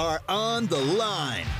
are on the line.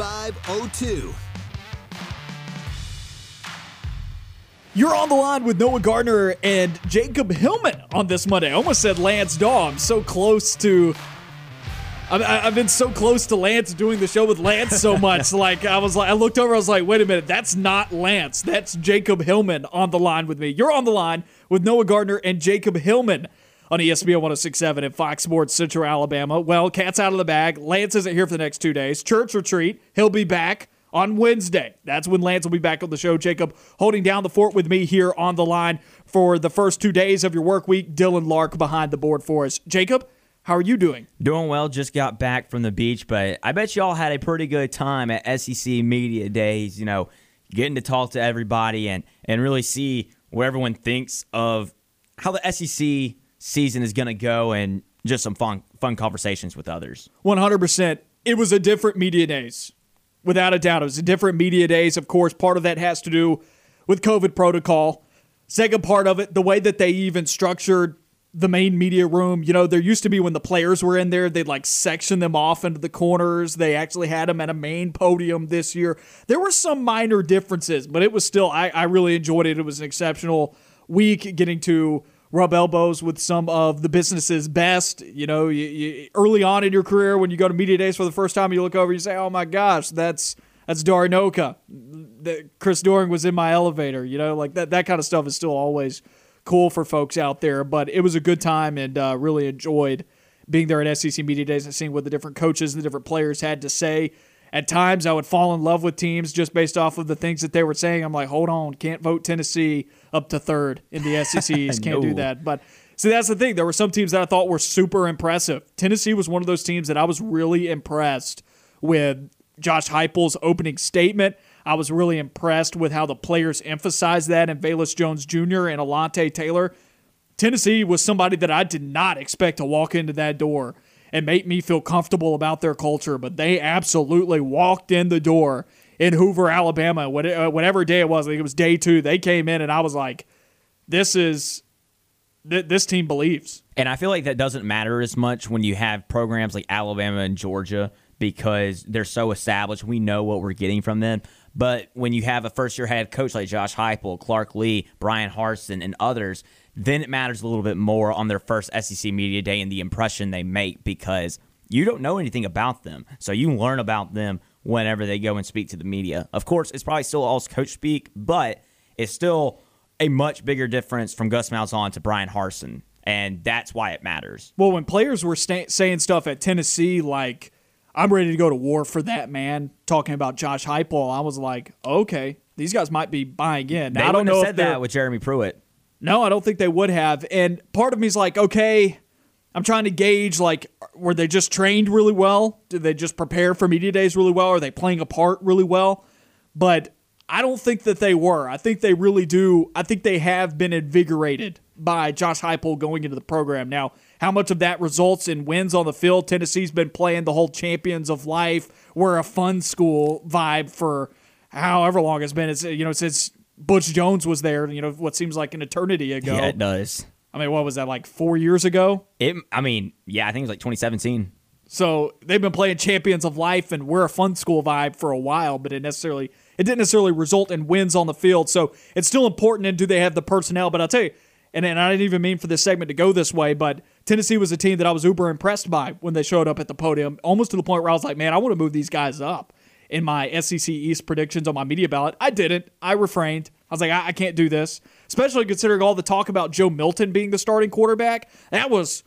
888-382-7502. You're on the line with Noah Gardner and Jacob Hillman on this Monday. I almost said Lance Daw. I'm so close to. I've, I've been so close to Lance doing the show with Lance so much. like I was like, I looked over. I was like, wait a minute, that's not Lance. That's Jacob Hillman on the line with me. You're on the line with Noah Gardner and Jacob Hillman on ESPN 1067 at Fox Sports Central Alabama. Well, cat's out of the bag. Lance isn't here for the next two days. Church retreat. He'll be back on Wednesday. That's when Lance will be back on the show. Jacob holding down the fort with me here on the line for the first two days of your work week. Dylan Lark behind the board for us. Jacob, how are you doing? Doing well. Just got back from the beach, but I bet y'all had a pretty good time at SEC Media Days. You know, getting to talk to everybody and and really see what everyone thinks of how the SEC season is going to go, and just some fun fun conversations with others. 100%. It was a different media days. Without a doubt, it was a different media days. Of course, part of that has to do with COVID protocol. Second part of it, the way that they even structured the main media room. You know, there used to be when the players were in there, they'd like section them off into the corners. They actually had them at a main podium this year. There were some minor differences, but it was still, I, I really enjoyed it. It was an exceptional week getting to rub elbows with some of the business's best. You know, you, you, early on in your career, when you go to media days for the first time, you look over, you say, "Oh my gosh, that's that's Darinoka." That Chris Doering was in my elevator. You know, like that that kind of stuff is still always cool for folks out there. But it was a good time and uh, really enjoyed being there at SEC media days and seeing what the different coaches, and the different players had to say. At times, I would fall in love with teams just based off of the things that they were saying. I'm like, hold on, can't vote Tennessee up to third in the SECs. Can't do that. But see, that's the thing. There were some teams that I thought were super impressive. Tennessee was one of those teams that I was really impressed with Josh Heupel's opening statement. I was really impressed with how the players emphasized that, and Velus Jones Jr. and Alontae Taylor. Tennessee was somebody that I did not expect to walk into that door and make me feel comfortable about their culture, but they absolutely walked in the door in Hoover, Alabama, uh, whatever day it was. I think it was day two. They came in, and I was like, "This is th- this team believes." And I feel like that doesn't matter as much when you have programs like Alabama and Georgia because they're so established. We know what we're getting from them. But when you have a first year head coach like Josh Heupel, Clark Lea, Bryan Harsin, and others, then it matters a little bit more on their first SEC media day and the impression they make because you don't know anything about them. So you learn about them whenever they go and speak to the media. Of course, it's probably still all coach speak, but it's still a much bigger difference from Gus Malzahn to Bryan Harsin. And that's why it matters. Well, when players were saying stuff at Tennessee, like "I'm ready to go to war for that man," talking about Josh Heupel, I was like, "Okay, these guys might be buying in." Now, They I don't know said if that with Jeremy Pruitt. No, I don't think they would have. And part of me is like, okay, I'm trying to gauge like, were they just trained really well? Did they just prepare for media days really well? Are they playing a part really well? But I don't think that they were. I think they really do. I think they have been invigorated by Josh Heupel going into the program. Now, how much of that results in wins on the field? Tennessee's been playing the whole champions of life. We're a fun school vibe for however long it's been. It's you know since Butch Jones was there. You know what seems like an eternity ago. Yeah, it does. I mean, what was that like four years ago? It. I mean, yeah, I think it was like 2017. So they've been playing champions of life and we're a fun school vibe for a while, but it necessarily it didn't necessarily result in wins on the field. So it's still important and do they have the personnel? But I'll tell you, and, and I didn't even mean for this segment to go this way, but Tennessee was a team that I was uber impressed by when they showed up at the podium, almost to the point where I was like, man, I want to move these guys up in my SEC East predictions on my media ballot. I didn't. I refrained. I was like, I, I can't do this, especially considering all the talk about Joe Milton being the starting quarterback. That was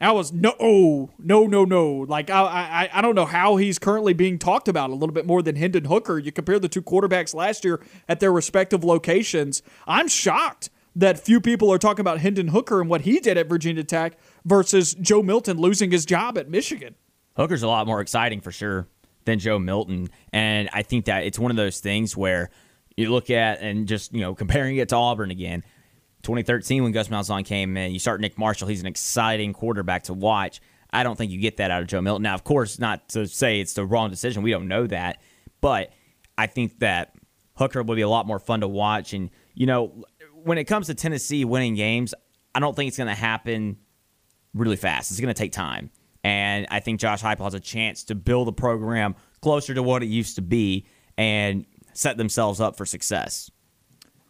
that was no, oh, no, no, no. Like I, I, I don't know how he's currently being talked about a little bit more than Hendon Hooker. You compare the two quarterbacks last year at their respective locations. I'm shocked that few people are talking about Hendon Hooker and what he did at Virginia Tech versus Joe Milton losing his job at Michigan. Hooker's a lot more exciting for sure than Joe Milton. And I think that it's one of those things where you look at and just, you know, comparing it to Auburn again. 2013 when Gus Malzahn came in, you start Nick Marshall. He's an exciting quarterback to watch. I don't think you get that out of Joe Milton. Now, of course, not to say it's the wrong decision. We don't know that. But I think that Hooker will be a lot more fun to watch. And, you know, when it comes to Tennessee winning games, I don't think it's going to happen really fast. It's going to take time. And I think Josh Heupel has a chance to build the program closer to what it used to be and set themselves up for success.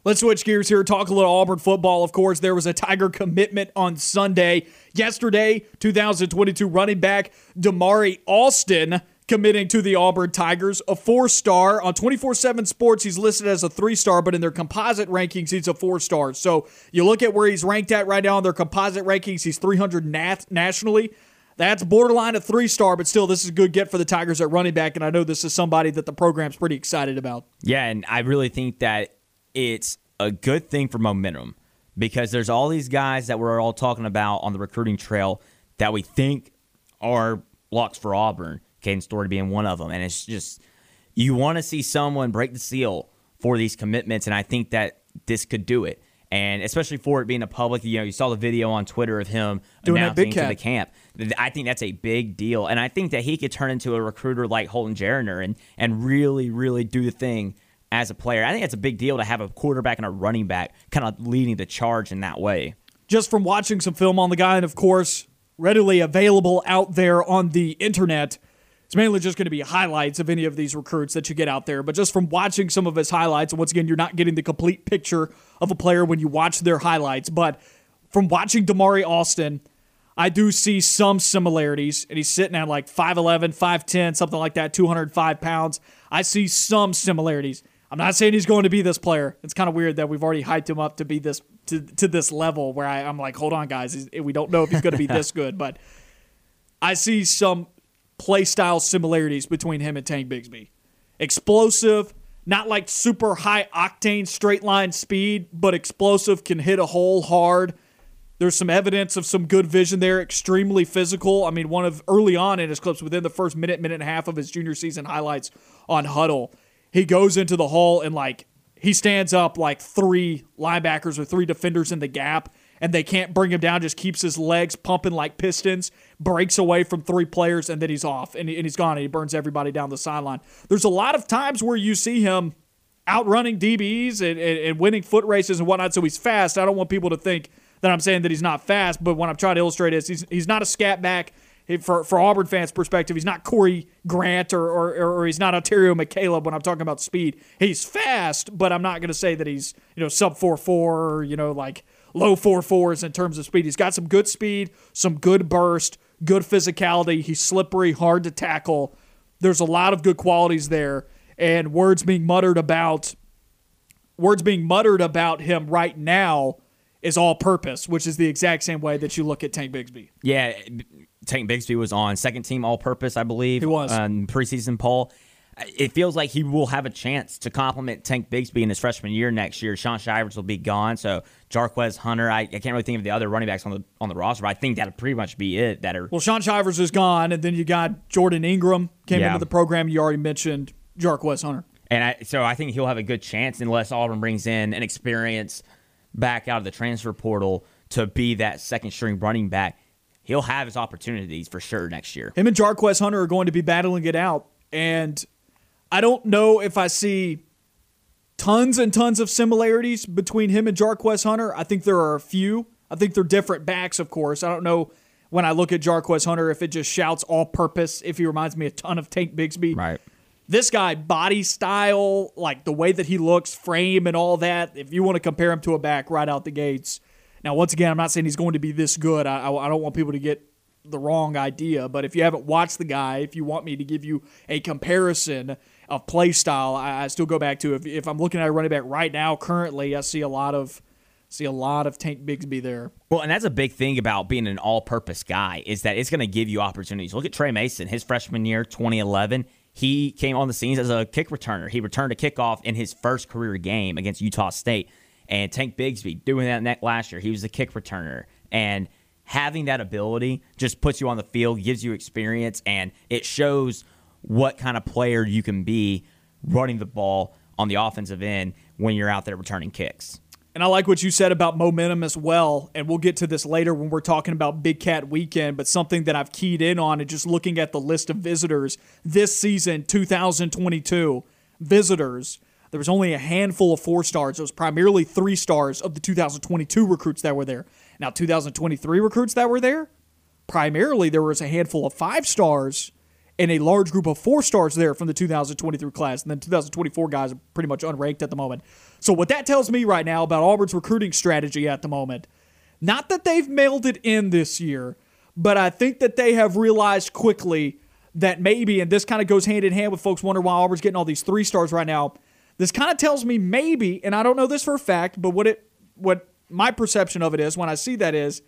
Let's switch gears here. Talk a little Auburn football. Of course, there was a Tiger commitment on Sunday. Yesterday, 2022 running back Damari Alston committing to the Auburn Tigers, a four star. On 24 7 Sports, he's listed as a three star, but in their composite rankings, he's a four star. So you look at where he's ranked at right now in their composite rankings, he's 300 nat- nationally. That's borderline a three star, but still, this is a good get for the Tigers at running back. And I know this is somebody that the program's pretty excited about. Yeah, and I really think that it's a good thing for momentum because there's all these guys that we're all talking about on the recruiting trail that we think are locks for Auburn. Caden Story being one of them, and it's just you want to see someone break the seal for these commitments, and I think that this could do it. And especially for it being a public, you know, you saw the video on Twitter of him Doing announcing to the camp. I think that's a big deal, and I think that he could turn into a recruiter like Holden Geriner and and really, really do the thing as a player. I think it's a big deal to have a quarterback and a running back kind of leading the charge in that way. Just from watching some film on the guy, and of course, readily available out there on the internet. It's mainly just going to be highlights of any of these recruits that you get out there. But just from watching some of his highlights, and once again, you're not getting the complete picture of a player when you watch their highlights. But from watching Damari Alston, I do see some similarities, and he's sitting at like 5'11, 5'10, something like that, 205 pounds. I see some similarities. I'm not saying he's going to be this player. It's kind of weird that we've already hyped him up to be this to, to this level where I, I'm like, hold on, guys, we don't know if he's going to be this good, but I see some play style similarities between him and Tank Bigsby. Explosive, not like super high octane straight line speed, but explosive, can hit a hole hard. There's some evidence of some good vision there, extremely physical. I mean, one of early on in his clips within the first minute, minute and a half of his junior season highlights on Hudl he goes into the hole and like he stands up like three linebackers or three defenders in the gap and they can't bring him down just keeps his legs pumping like pistons breaks away from three players and then he's off and, he, and he's gone and he burns everybody down the sideline. There's a lot of times where you see him outrunning dbs and, and, and winning foot races and whatnot so he's fast. I don't want people to think that i'm saying that he's not fast but what i'm trying to illustrate is he's, he's not a scat back for, for Auburn fans' perspective, he's not Corey Grant or, or, or he's not Onterio McCalebb when I'm talking about speed. He's fast, but I'm not going to say that he's, you know, sub 4 4 or, you know, like low 4 4s in terms of speed. He's got some good speed, some good burst, good physicality. He's slippery, hard to tackle. There's a lot of good qualities there. And words being muttered about words being muttered about him right now is all purpose, which is the exact same way that you look at Tank Bigsby. Yeah, Tank Bigsby was on second team all purpose, I believe. He was. Um, preseason poll. It feels like he will have a chance to complement Tank Bigsby in his freshman year next year. Shaun Shivers will be gone, so Jarquez Hunter. I, I, can't really think of the other running backs on the on the roster, but I think that'll pretty much be it. That are well, Shaun Shivers is gone, and then you got Jordon Ingram came yeah. into the program. You already mentioned Jarquez Hunter, and I, so I think he'll have a good chance unless Auburn brings in an experience back out of the transfer portal to be that second string running back he'll have his opportunities for sure next year. Him and Jarquez Hunter are going to be battling it out. And I don't know if I see tons and tons of similarities between him and Jarquez Hunter. I think there are a few. I think they're different backs, of course. I don't know when I look at Jarquez Hunter if it just shouts all purpose, if he reminds me a ton of Tank Bigsby. Right. This guy, body style, like the way that he looks, frame, and all that, if you want to compare him to a back right out the gates, now, once again, I'm not saying he's going to be this good. I, I, don't want people to get the wrong idea, but if you haven't watched the guy, if you want me to give you a comparison of play style, I, I still go back to if, if I'm looking at a running back right now, currently, I see a lot of see a lot of Tank Bigsby there. Well, and that's a big thing about being an all-purpose guy is that it's going to give you opportunities. Look at Tre Mason, his freshman year, 2011. He came on the scenes as a kick returner. He returned a kickoff in his first career game against Utah State. And Tank Bigsby doing that last year, he was a kick returner and having that ability just puts you on the field, gives you experience, and it shows what kind of player you can be running the ball on the offensive end when you're out there returning kicks. And I like what you said about momentum as well. And we'll get to this later when we're talking about Big Cat Weekend. But something that I've keyed in on and just looking at the list of visitors this season, 2022 visitors, there was only a handful of four stars. It was primarily three stars of the 2022 recruits that were there. Now, 2023 recruits that were there, primarily there was a handful of five stars and a large group of four stars there from the 2023 class. And then 2024 guys are pretty much unranked at the moment. So, what that tells me right now about Auburn's recruiting strategy at the moment, not that they've mailed it in this year, but I think that they have realized quickly that maybe, and this kind of goes hand in hand with folks wondering why Auburn's getting all these three stars right now. This kind of tells me maybe, and I don't know this for a fact, but what it, what my perception of it is when I see that is,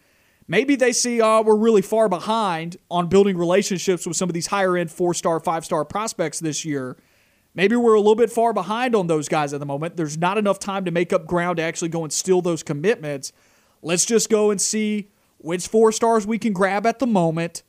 maybe they see, oh, we're really far behind on building relationships with some of these higher end four star, five star prospects this year. Maybe we're a little bit far behind on those guys at the moment. There's not enough time to make up ground to actually go and steal those commitments. Let's just go and see which four stars we can grab at the moment.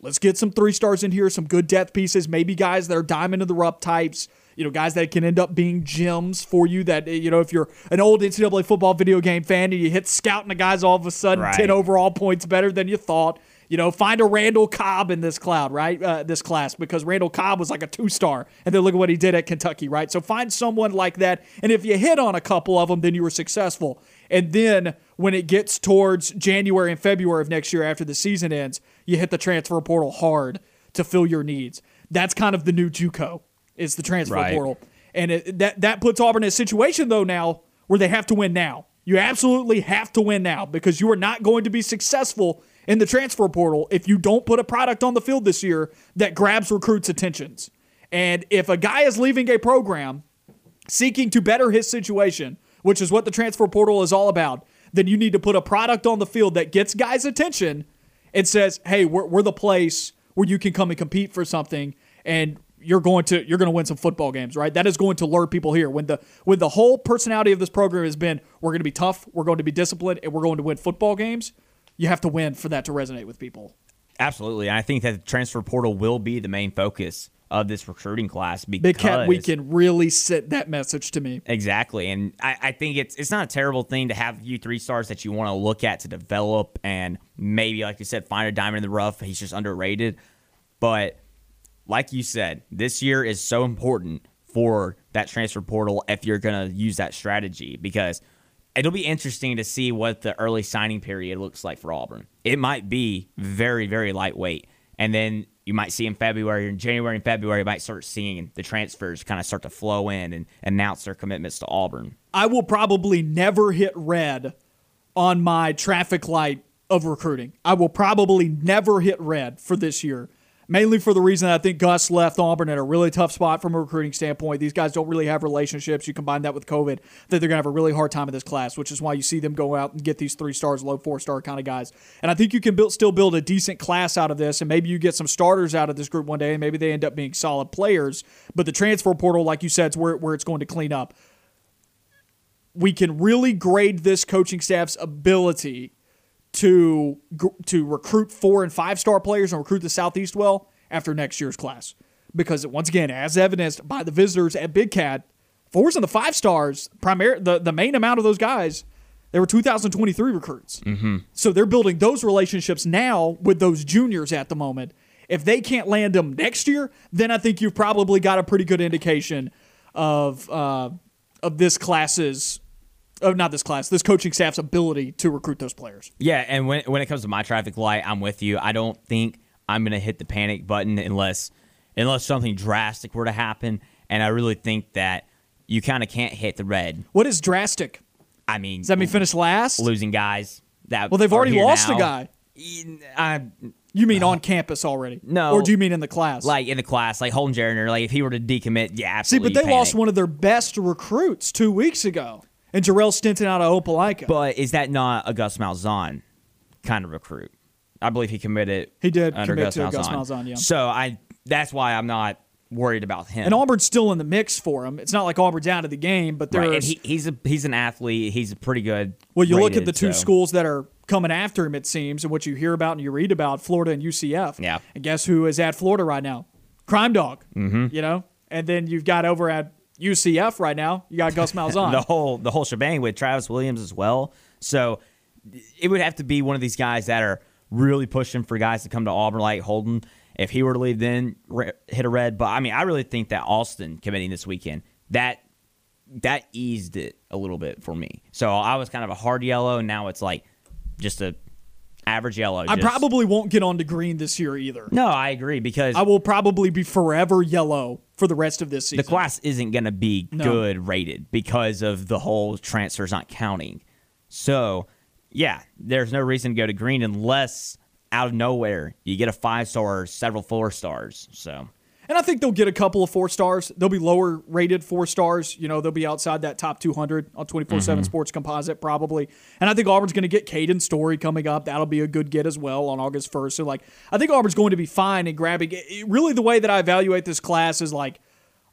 Let's get some three stars in here, some good depth pieces, maybe guys that are diamond in the rough types, you know, guys that can end up being gems for you. That, you know, if you're an old NCAA football video game fan and you hit scouting the guys all of a sudden Right. 10 overall points better than you thought. You know, find a Randall Cobb in this cloud, right? Uh, this class, because Randall Cobb was like a two star, and then look at what he did at Kentucky, right? So find someone like that, and if you hit on a couple of them, then you were successful. And then when it gets towards January and February of next year, after the season ends, you hit the transfer portal hard to fill your needs. That's kind of the new JUCO is the transfer Right. portal, and it, that that puts Auburn in a situation though now where they have to win now. You absolutely have to win now because you are not going to be successful in the transfer portal if you don't put a product on the field this year that grabs recruits' attentions. And if a guy is leaving a program seeking to better his situation, which is what the transfer portal is all about, then you need to put a product on the field that gets guys' attention and says, "Hey, we're, we're the place where you can come and compete for something, and you're going to you're going to win some football games, right? That is going to lure people here. When the when the whole personality of this program has been, we're going to be tough, we're going to be disciplined, and we're going to win football games. You have to win for that to resonate with people. Absolutely. And I think that the transfer portal will be the main focus of this recruiting class because Big Cat Weekend really sent that message to me. Exactly, and I, I think it's it's not a terrible thing to have you three stars that you want to look at to develop, and maybe, like you said, find a diamond in the rough. He's just underrated, but like you said, this year is so important for that transfer portal if you're gonna use that strategy because it'll be interesting to see what the early signing period looks like for Auburn. It might be very very lightweight, and then you might see in February in January and February, you might start seeing the transfers kind of start to flow in and announce their commitments to Auburn. I will probably never hit red on my traffic light of recruiting. I will probably never hit red for this year. Mainly for the reason that I think Gus left Auburn at a really tough spot from a recruiting standpoint. These guys don't really have relationships. You combine that with COVID, that they're going to have a really hard time in this class, which is why you see them go out and get these three stars, low four star kind of guys. And I think you can build, still build a decent class out of this, and maybe you get some starters out of this group one day, and maybe they end up being solid players. But the transfer portal, like you said, is where, where it's going to clean up we can really grade this coaching staff's ability to to recruit four and five star players and recruit the Southeast well after next year's class. Because once again, as evidenced by the visitors at Big Cat, fours and the five stars, primary the, the main amount of those guys, they were 2023 recruits. Mm-hmm. So they're building those relationships now with those juniors at the moment. If they can't land them next year, then I think you've probably got a pretty good indication of uh, of this class's of not this class, this coaching staff's ability to recruit those players. Yeah, and when when it comes to my traffic light, I'm with you. I don't think I'm gonna hit the panic button unless unless something drastic were to happen, and I really think that you kind of can't hit the red. What is drastic? I mean, Does that mean finish last? losing guys that Well, they've already lost now. a guy. I, You mean on campus already? No. Or do you mean in the class? like in the class, like Holden Geriner, like if he were to decommit, yeah, See, but they lost one of their best recruits two weeks ago, and Jarell Stinson out of Opelika. But is that not a Gus Malzahn kind of recruit? I believe he committed. He did under commit Gus to Malzahn. Gus Malzahn, yeah. So I that's why I'm not worried about him. and Auburn's still in the mix for him. It's not like Auburn's out of the game, but there's right, he, he's a he's an athlete. He's a pretty good. well, you look at the two so- schools that are coming after him, it seems, and what you hear about and you read about Florida and UCF. Yeah. And guess who is at Florida right now? Crime Dog. Mm-hmm. You know? And then you've got over at UCF right now, you got Gus Malzahn. the whole the whole shebang with Travis Williams as well. So it would have to be one of these guys that are really pushing for guys to come to Auburn, like Holden. If he were to leave, then re- hit a red. But I mean, I really think that Alston committing this weekend that that eased it a little bit for me. So I was kind of a hard yellow, and now it's like just a average yellow. I just- probably won't get on to green this year either. no, I agree because I will probably be forever yellow for the rest of this season. the class isn't going to be No. good rated because of the whole transfers not counting. So, yeah, there's no reason to go to green unless out of nowhere you get a five star or several four stars. So, And I think they'll get a couple of four stars. They'll be lower rated four stars. You know, they'll be outside that top 200 on 24 Mm-hmm. 7 Sports Composite, probably. And I think Auburn's going to get Caden Story coming up. That'll be a good get as well on August 1st. So, like, I think Auburn's going to be fine in grabbing it. Really, the way that I evaluate this class is like,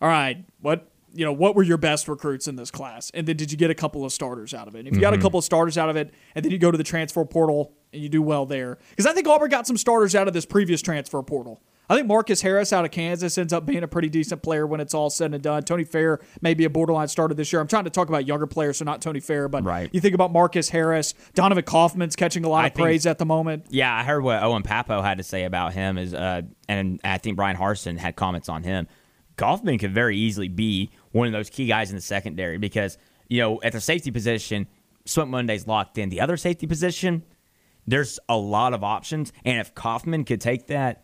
all right, what. You know, what were your best recruits in this class? And then did you get a couple of starters out of it? And if you got a couple of starters out of it, and then you go to the transfer portal and you do well there. Because I think Auburn got some starters out of this previous transfer portal. I think Marcus Harris out of Kansas ends up being a pretty decent player when it's all said and done. Tony Fair may be a borderline starter this year. I'm trying to talk about younger players, so not Tony Fair, but Right. you think about Marcus Harris, Donovan Kaufman's catching a lot I of think- praise at the moment. yeah, I heard what Owen Pappoe had to say about him is, uh, and I think Bryan Harsin had comments on him. Kaufman could very easily be one of those key guys in the secondary because you know at the safety position, Smoke Monday's locked in. The other safety position, there's a lot of options, and if Kaufman could take that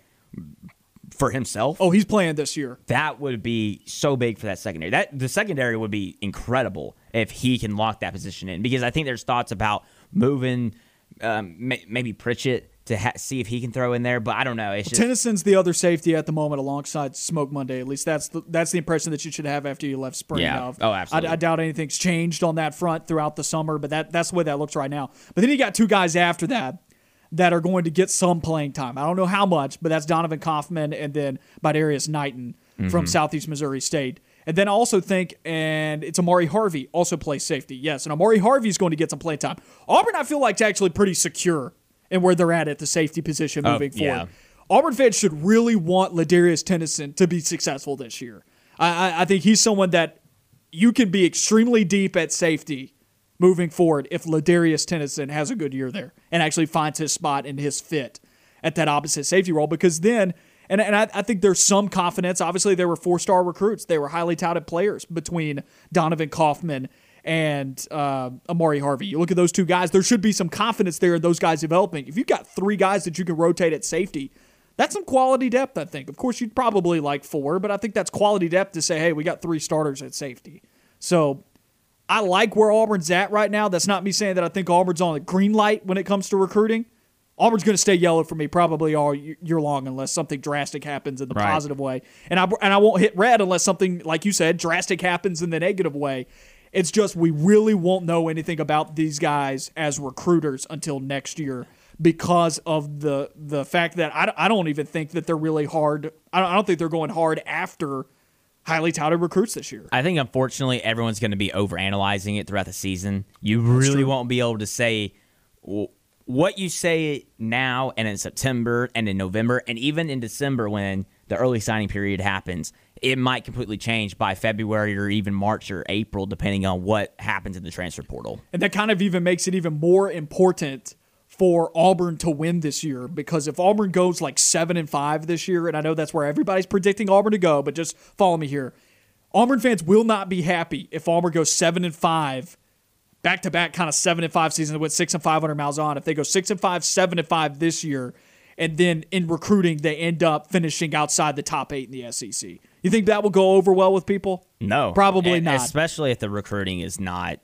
for himself, Oh, he's playing this year. that would be so big for that secondary. That the secondary would be incredible if he can lock that position in because I think there's thoughts about moving um, maybe Pritchett to ha- see if he can throw in there, but I don't know. It's just Tennison's the other safety at the moment alongside Smoke Monday. At least that's the, that's the impression that you should have after you left spring. Yeah. Of. Oh, absolutely. I, I doubt anything's changed on that front throughout the summer, but that that's the way that looks right now. But then you got two guys after that that are going to get some playing time. I don't know how much, but that's Donovan Kaufman and then Bydarrius Knighton Mm-hmm. from Southeast Missouri State. And then I also think, and it's Ahmari Harvey also plays safety. Yes, and Ahmari Harvey is going to get some playing time. Auburn, I feel like, is actually pretty secure in where they're at at the safety position moving Oh, yeah. forward. Auburn fans should really want Ladarius Tennison to be successful this year. I, I, I think he's someone that you can be extremely deep at safety moving forward if Ladarius Tennison has a good year there and actually finds his spot and his fit at that opposite safety role. Because then, and, and I, I think there's some confidence. Obviously, they were four star recruits, they were highly touted players between Donovan Kaufman and uh, Ahmari Harvey. You look at those two guys, there should be some confidence there in those guys developing. If you've got three guys that you can rotate at safety, that's some quality depth, I think. Of course, you'd probably like four, but I think that's quality depth to say, hey, we got three starters at safety. So I like where Auburn's at right now. That's not me saying that I think Auburn's on a green light when it comes to recruiting. Auburn's going to stay yellow for me probably all year long unless something drastic happens in the Right. positive way. And I and I won't hit red unless something like you said drastic happens in the negative way. It's just we really won't know anything about these guys as recruiters until next year because of the the fact that I, I don't even think that they're really hard. I don't, I don't think they're going hard after highly touted recruits this year. I think unfortunately everyone's going to be overanalyzing it throughout the season. You really won't be able to say what you say now and in September and in November and even in December when the early signing period happens. It might completely change by February or even March or April, depending on what happens in the transfer portal. And that kind of even makes it even more important for Auburn to win this year because if Auburn goes like 7 and 5 this year and I know that's where everybody's predicting Auburn to go, but just follow me here. Auburn fans will not be happy if Auburn goes 7 and 5 back to back kind of 7 and 5 season with 6 and 500 miles on. If they go 6 and 5, 7 and 5 this year and then in recruiting they end up finishing outside the top 8 in the SEC. You think that will go over well with people? No, Probably E- not. Especially if the recruiting is not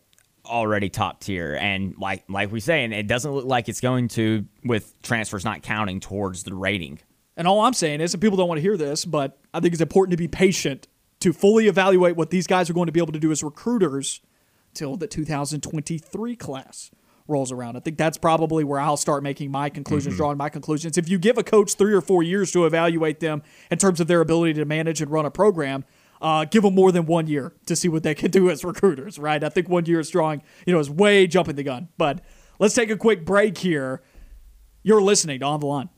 already top tier, and like like we say, and it doesn't look like it's going to with transfers not counting towards the rating. And all I'm saying is, and people don't want to hear this, but I think it's important to be patient to fully evaluate what these guys are going to be able to do as recruiters till the 2023 class rolls around. I think that's probably where I'll start making my conclusions, mm-hmm. drawing my conclusions. If you give a coach three or four years to evaluate them in terms of their ability to manage and run a program, uh, give them more than one year to see what they can do as recruiters, right? I think one year is drawing, you know, is way jumping the gun. But Let's take a quick break here. You're listening to On the Line.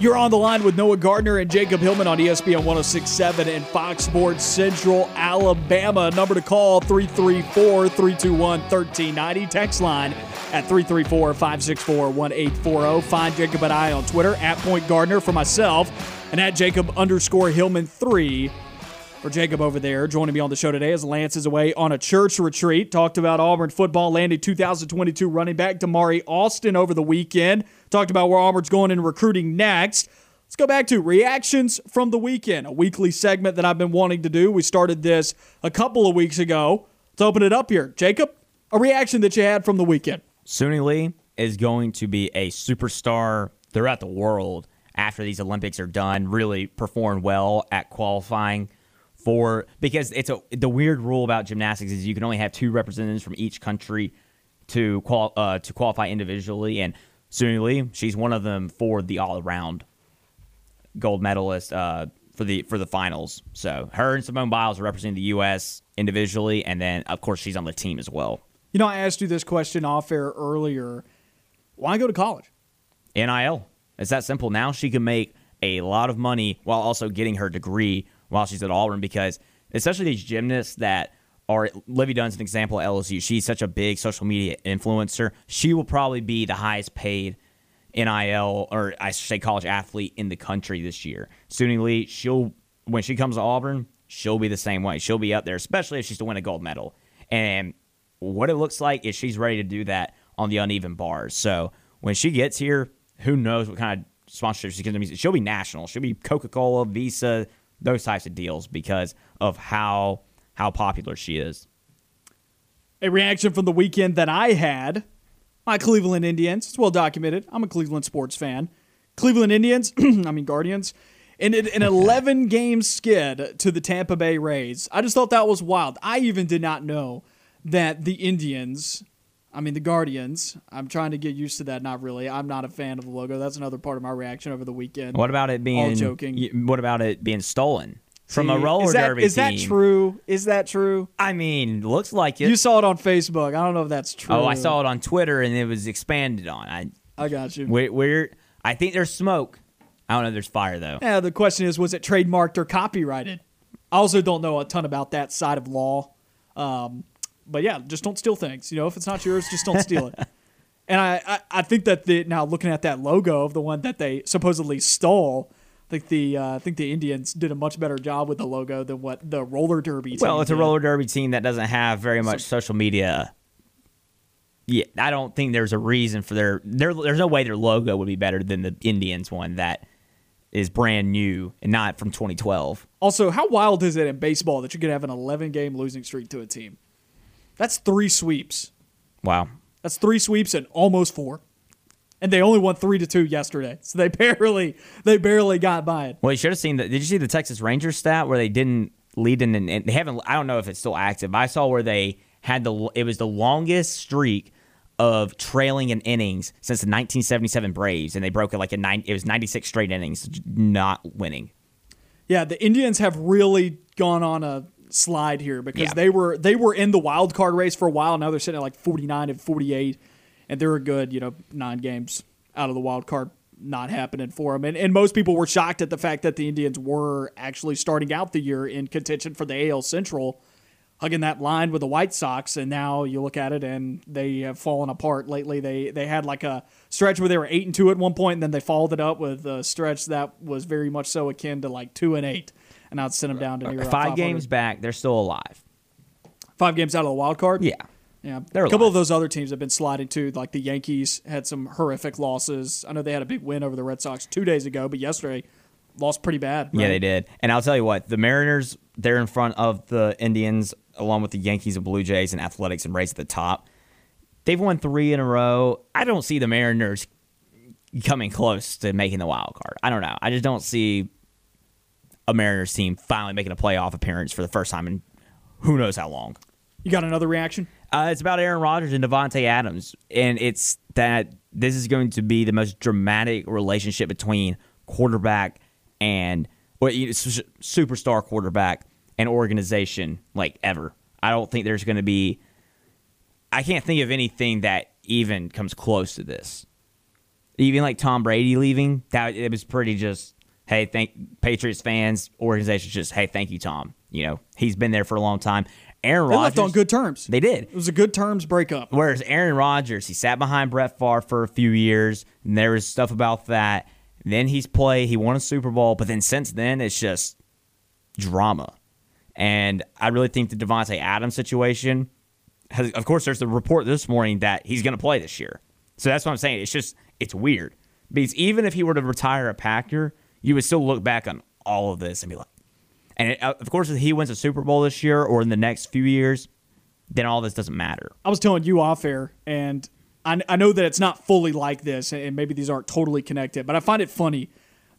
You're on the line with Noah Gardner and Jacob Hillman on ESPN 1067 and Fox Sports Central Alabama. Number to call 334 321 1390. Text line at 334 564 1840. Find Jacob and I on Twitter at Point Gardner for myself and at Jacob underscore Hillman 3 for Jacob over there. Joining me on the show today as Lance is away on a church retreat. Talked about Auburn football, landing 2022 running back Damari Alston over the weekend. Talked about where Auburn's going in recruiting next. Let's go back to reactions from the weekend, a weekly segment that I've been wanting to do. We started this a couple of weeks ago. Let's open it up here. Jacob, a reaction that you had from the weekend. Suni Lee is going to be a superstar throughout the world after these Olympics are done. Really perform well at qualifying for because it's a the weird rule about gymnastics is you can only have two representatives from each country to qual uh, to qualify individually, and Suni Lee, she's one of them for the all around gold medalist uh, for the for the finals. So her and Simone Biles are representing the U.S. individually, and then of course she's on the team as well. You know, I asked you this question off air earlier. Why go to college? NIL. It's that simple. Now she can make a lot of money while also getting her degree while she's at Auburn because especially these gymnasts that are Livvy Dunne's an example at LSU. She's such a big social media influencer. She will probably be the highest paid NIL or I should say college athlete in the country this year. Suni Lee, she'll when she comes to Auburn, she'll be the same way. She'll be up there, especially if she's to win a gold medal. And what it looks like is she's ready to do that on the uneven bars. So when she gets here, who knows what kind of sponsorship she's going to be? She'll be national. She'll be Coca Cola, Visa, those types of deals because of how how popular she is. A reaction from the weekend that I had. My Cleveland Indians. It's well documented. I'm a Cleveland sports fan. Cleveland Indians, I mean Guardians, in an 11 game skid to the Tampa Bay Rays. I just thought that was wild. I even did not know that the Indians, I mean the Guardians, I'm trying to get used to that. Not really. I'm not a fan of the logo. That's another part of my reaction over the weekend. What about it being All joking. What about it being stolen from See, a roller is that, derby Is that true? Is that true? I mean, looks like it. You saw it on Facebook. I don't know if that's true. oh, I saw it on Twitter and it was expanded on. I I got you. we're, we're I think there's smoke. I don't know. if There's fire though. Yeah, the question is, was it trademarked or copyrighted? I also don't know a ton about that side of law. Um, but yeah, just don't steal things. You know, if it's not yours, just don't steal it. And I, I, I think that the now looking at that logo of the one that they supposedly stole, think the uh, I think the Indians did a much better job with the logo than what the roller derby. Team well, it's a roller derby team that doesn't have very much social media. Yeah, I don't think there's a reason for their, their. There's no way their logo would be better than the Indians one that is brand new and not from 2012. Also, how wild is it in baseball that you could have an 11 game losing streak to a team? That's three sweeps. Wow. That's three sweeps and almost four. And they only won three to two yesterday. So they barely they barely got by it. Well, you should have seen that. Did you see the Texas Rangers stat where they didn't lead in? And they haven't. I don't know if it's still active. I saw where they had the. It was the longest streak of trailing in innings since the 1977 Braves, and they broke it like a nine. It was 96 straight innings, not winning. Yeah, the Indians have really gone on a slide here because Yeah. they were they were in the wild card race for a while. Now they're sitting at like 49 and 48, and they're a good you know nine games out of the wild card not happening for them. And, and most people were shocked at the fact that the Indians were actually starting out the year in contention for the AL Central, hugging that line with the White Sox. And now you look at it and they have fallen apart lately. They they had like a stretch where they were eight and two at one point, and then they followed it up with a stretch that was very much so akin to like two and eight. And I'd send them down to near Five games back, they're still alive. Five games out of the wild card. Yeah. Yeah, They're a couple alive. of those other teams have been sliding too. Like the Yankees had some horrific losses. I know they had a big win over the Red Sox two days ago, but yesterday lost pretty bad. Yeah, they did. And I'll tell you what, the Mariners, they're in front of the Indians, along with the Yankees and Blue Jays and Athletics and Rays at the top. They've won three in a row. I don't see the Mariners coming close to making the wild card. I don't know. I just don't see a Mariners team finally making a playoff appearance for the first time in who knows how long. You got another reaction? Uh, it's about Aaron Rodgers and Davante Adams, and it's that this is going to be the most dramatic relationship between quarterback and well, superstar quarterback and organization like ever. I don't think there's going to be. I can't think of anything that even comes close to this. Even like Tom Brady leaving, that it was pretty just hey, thank Patriots fans, organizations just hey, thank you, Tom. You know he's been there for a long time. Aaron Rodgers. they left on good terms. They did. It was a good terms breakup. Whereas Aaron Rodgers, he sat behind Brett Favre for a few years, and there was stuff about that. Then he's played, he won a Super Bowl, but then since then it's just drama. And I really think the Davante Adams situation has, of course, there's the report this morning that he's going to play this year. So that's what I'm saying. It's just, it's weird. Because even if he were to retire a Packer, you would still look back on all of this and be like, and it, uh, of course, if he wins a Super Bowl this year or in the next few years, then all this doesn't matter. I was telling you off air, and I, I know that it's not fully like this, and maybe these aren't totally connected, but I find it funny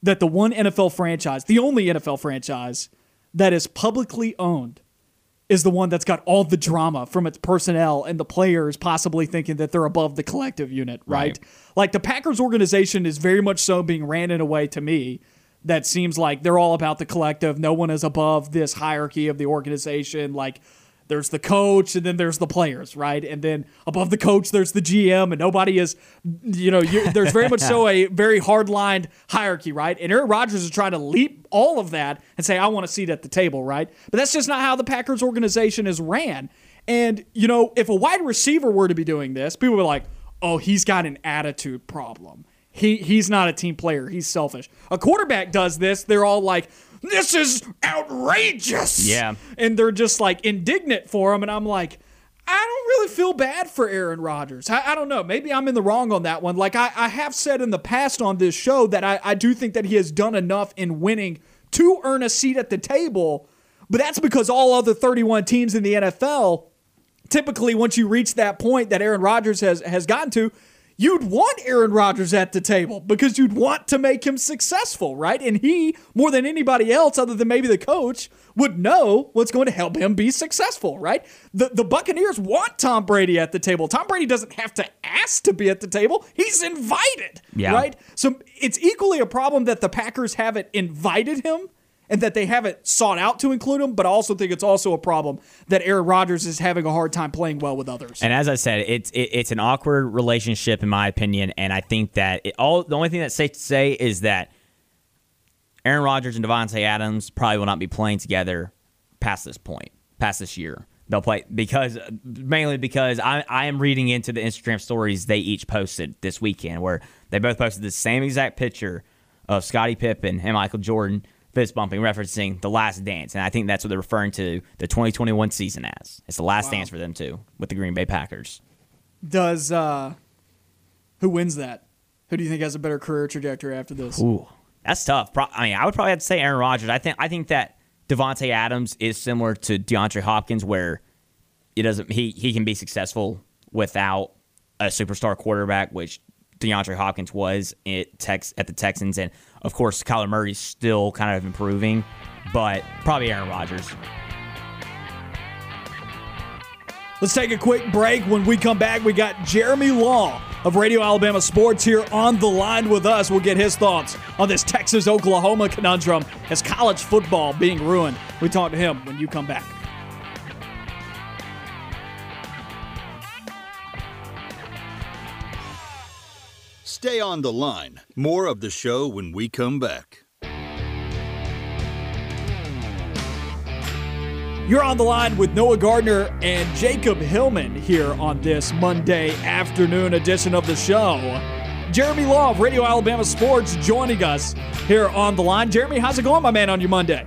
that the one NFL franchise, the only NFL franchise that is publicly owned, is the one that's got all the drama from its personnel and the players possibly thinking that they're above the collective unit, right? right? Like the Packers organization is very much so being ran in a way to me that seems like they're all about the collective. No one is above this hierarchy of the organization. Like there's the coach and then there's the players, right? And then above the coach, there's the GM, and nobody is, you know, there's very much so a very hard lined hierarchy, right? And Aaron Rodgers is trying to leap all of that and say, I want a seat at the table, right? But that's just not how the Packers organization is ran. And, you know, if a wide receiver were to be doing this, people would be like, oh, he's got an attitude problem. He, he's not a team player. He's selfish. A quarterback does this, they're all like, this is outrageous. Yeah. And they're just like indignant for him. And I'm like, I don't really feel bad for Aaron Rodgers. I, I, don't know. Maybe I'm in the wrong on that one. Like I, I have said in the past on this show that I, I do think that he has done enough in winning to earn a seat at the table. But that's because all other 31 teams in the NFL, typically once you reach that point that Aaron Rodgers has, has gotten to, you'd want Aaron Rodgers at the table because you'd want to make him successful, right? And he, more than anybody else, other than maybe the coach, would know what's going to help him be successful, right? The the Buccaneers want Tom Brady at the table. Tom Brady doesn't have to ask to be at the table. He's invited, yeah. right? So it's equally a problem that the Packers haven't invited him and that they haven't sought out to include him, but I also think it's also a problem that Aaron Rodgers is having a hard time playing well with others. And as I said, it's it, it's an awkward relationship in my opinion, and I think that it, all the only thing that's safe to say is that Aaron Rodgers and Davante Adams probably will not be playing together past this point, past this year. They'll play because mainly because I, I am reading into the Instagram stories they each posted this weekend where they both posted the same exact picture of Scottie Pippen and Michael Jordan fist bumping, referencing the last dance. And I think that's what they're referring to the 2021 season as. It's the last wow. dance for them, too, with the Green Bay Packers. Does, uh, who wins that? Who do you think has a better career trajectory after this? Ooh, that's tough. I mean, I would probably have to say Aaron Rodgers. I think, I think that Davante Adams is similar to DeAndre Hopkins, where it doesn't, he, he can be successful without a superstar quarterback, which DeAndre Hopkins was at, Tex, at the Texans. And of course, Kyler Murray's still kind of improving, but probably Aaron Rodgers. Let's take a quick break. When we come back, we got Jeremy Law of Radio Alabama Sports here on the line with us. We'll get his thoughts on this Texas Oklahoma conundrum as college football being ruined. We talk to him when you come back. Stay on the line. More of the show when we come back. You're on the line with Noah Gardner and Jacob Hillman here on this Monday afternoon edition of the show. Jeremy Law of Radio Alabama Sports joining us here on the line. Jeremy, how's it going, my man, on your Monday?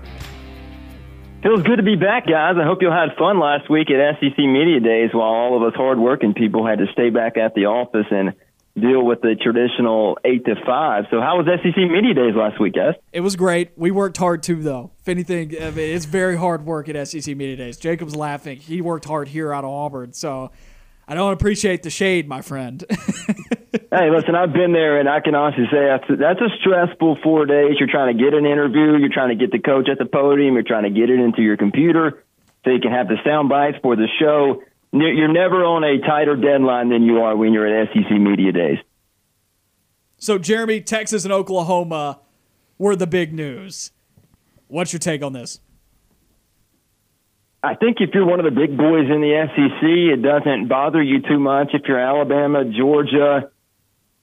Feels good to be back, guys. I hope you all had fun last week at SEC Media Days while all of us hardworking people had to stay back at the office and deal with the traditional eight to five. So, how was SEC Media Days last week, guys? It was great. We worked hard too, though. If anything, I mean, it's very hard work at SEC Media Days. Jacob's laughing. He worked hard here out of Auburn, so I don't appreciate the shade, my friend. hey, listen, I've been there, and I can honestly say that's a, that's a stressful four days. You're trying to get an interview, you're trying to get the coach at the podium, you're trying to get it into your computer so you can have the sound bites for the show you're never on a tighter deadline than you are when you're at SEC Media Days. So, Jeremy, Texas and Oklahoma were the big news. What's your take on this? I think if you're one of the big boys in the SEC, it doesn't bother you too much. If you're Alabama, Georgia,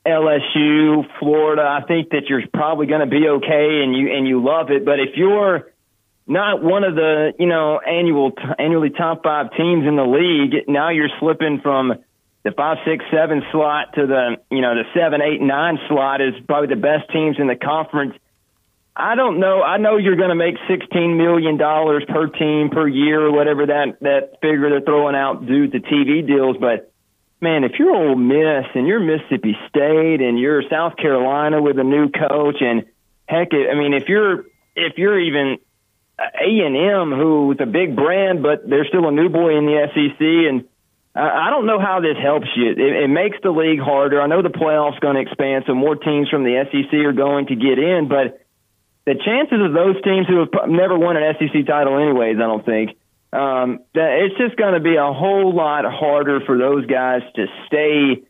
LSU, Florida, I think that you're probably going to be okay and you and you love it. But if you're not one of the you know annual annually top five teams in the league, now you're slipping from the five, six, seven slot to the you know the seven, eight, nine slot is probably the best teams in the conference I don't know. I know you're going to make sixteen million dollars per team per year or whatever that that figure they're throwing out due to TV deals, but man, if you're Ole Miss and you're Mississippi State and you're South Carolina with a new coach and heck, I mean, if you're if you're even A and M, who's a big brand, but they're still a new boy in the SEC, and I don't know how this helps you. It, it makes the league harder. I know the playoffs going to expand, so more teams from the SEC are going to get in, but the chances of those teams who have never won an SEC title, anyways, I don't think. Um, that it's just going to be a whole lot harder for those guys to stay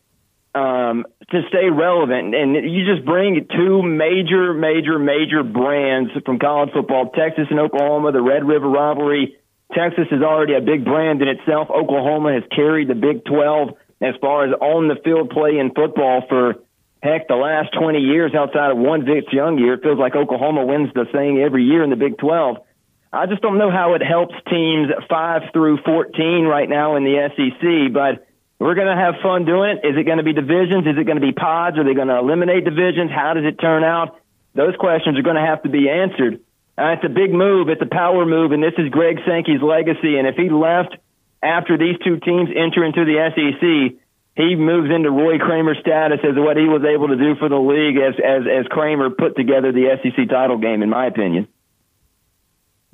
um, to stay relevant. And you just bring two major, major, major brands from college football: Texas and Oklahoma, the Red River rivalry. Texas is already a big brand in itself. Oklahoma has carried the Big 12 as far as on the field play in football for Heck, the last 20 years outside of one Vince Young year, it feels like Oklahoma wins the thing every year in the Big 12. I just don't know how it helps teams 5 through 14 right now in the SEC, but we're going to have fun doing it. Is it going to be divisions? Is it going to be pods? Are they going to eliminate divisions? How does it turn out? Those questions are going to have to be answered. Uh, it's a big move. It's a power move, and this is Greg Sankey's legacy. And if he left after these two teams enter into the SEC, he moves into Roy Kramer status as what he was able to do for the league as as as Kramer put together the SEC title game, in my opinion.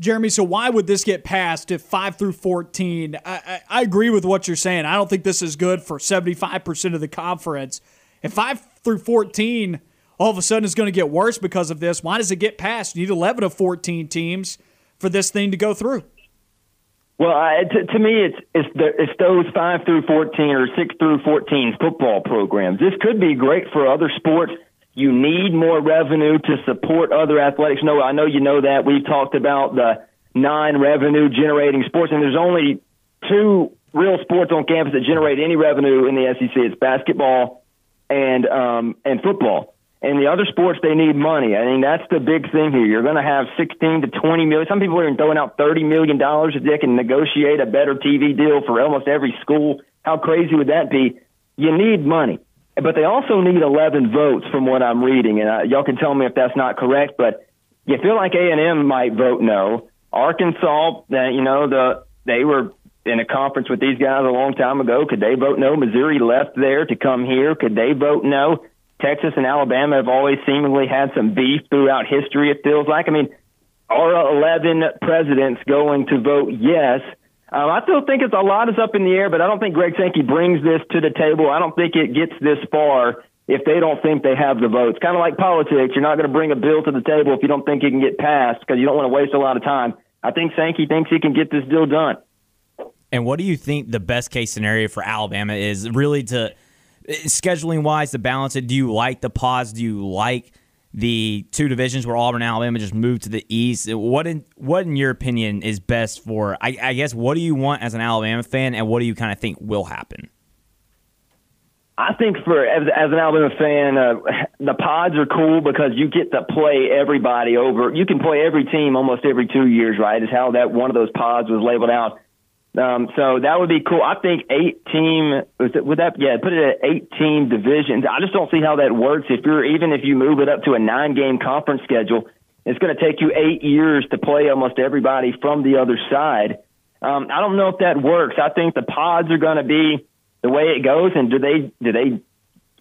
Jeremy, so why would this get passed if five through fourteen? I, I, I agree with what you're saying. I don't think this is good for seventy five percent of the conference. If five through fourteen all of a sudden is going to get worse because of this, why does it get passed? You need eleven of fourteen teams for this thing to go through. Well, uh, to, to me, it's it's the, it's those five through fourteen or six through fourteen football programs. This could be great for other sports. You need more revenue to support other athletics. No, I know you know that. We've talked about the non-revenue generating sports, and there's only two real sports on campus that generate any revenue in the SEC. It's basketball and um, and football. And the other sports, they need money. I mean, that's the big thing here. You're going to have 16 to 20 million. Some people are even throwing out 30 million dollars if they can negotiate a better TV deal for almost every school. How crazy would that be? You need money, but they also need 11 votes from what I'm reading. And uh, y'all can tell me if that's not correct, but you feel like A&M might vote no. Arkansas, uh, you know, the they were in a conference with these guys a long time ago. Could they vote no? Missouri left there to come here. Could they vote no? Texas and Alabama have always seemingly had some beef throughout history, it feels like. I mean, are 11 presidents going to vote yes? Um, I still think it's a lot is up in the air, but I don't think Greg Sankey brings this to the table. I don't think it gets this far if they don't think they have the votes. Kind of like politics. You're not going to bring a bill to the table if you don't think it can get passed because you don't want to waste a lot of time. I think Sankey thinks he can get this deal done. And what do you think the best case scenario for Alabama is? Really to – scheduling wise to balance it? Do you like the pause? Do you like the two divisions where Auburn and Alabama just moved to the East? What in what in your opinion is best for? I, I guess what do you want as an Alabama fan, and what do you kind of think will happen? I think for as, as an Alabama fan, uh, the pods are cool because you get to play everybody over. You can play every team almost every two years, right? Is how that one of those pods was labeled out. Um, so that would be cool. I think eight team would that yeah put it at eight team divisions. I just don't see how that works. If you're even if you move it up to a nine game conference schedule, it's going to take you eight years to play almost everybody from the other side. Um, I don't know if that works. I think the pods are going to be the way it goes. And do they do they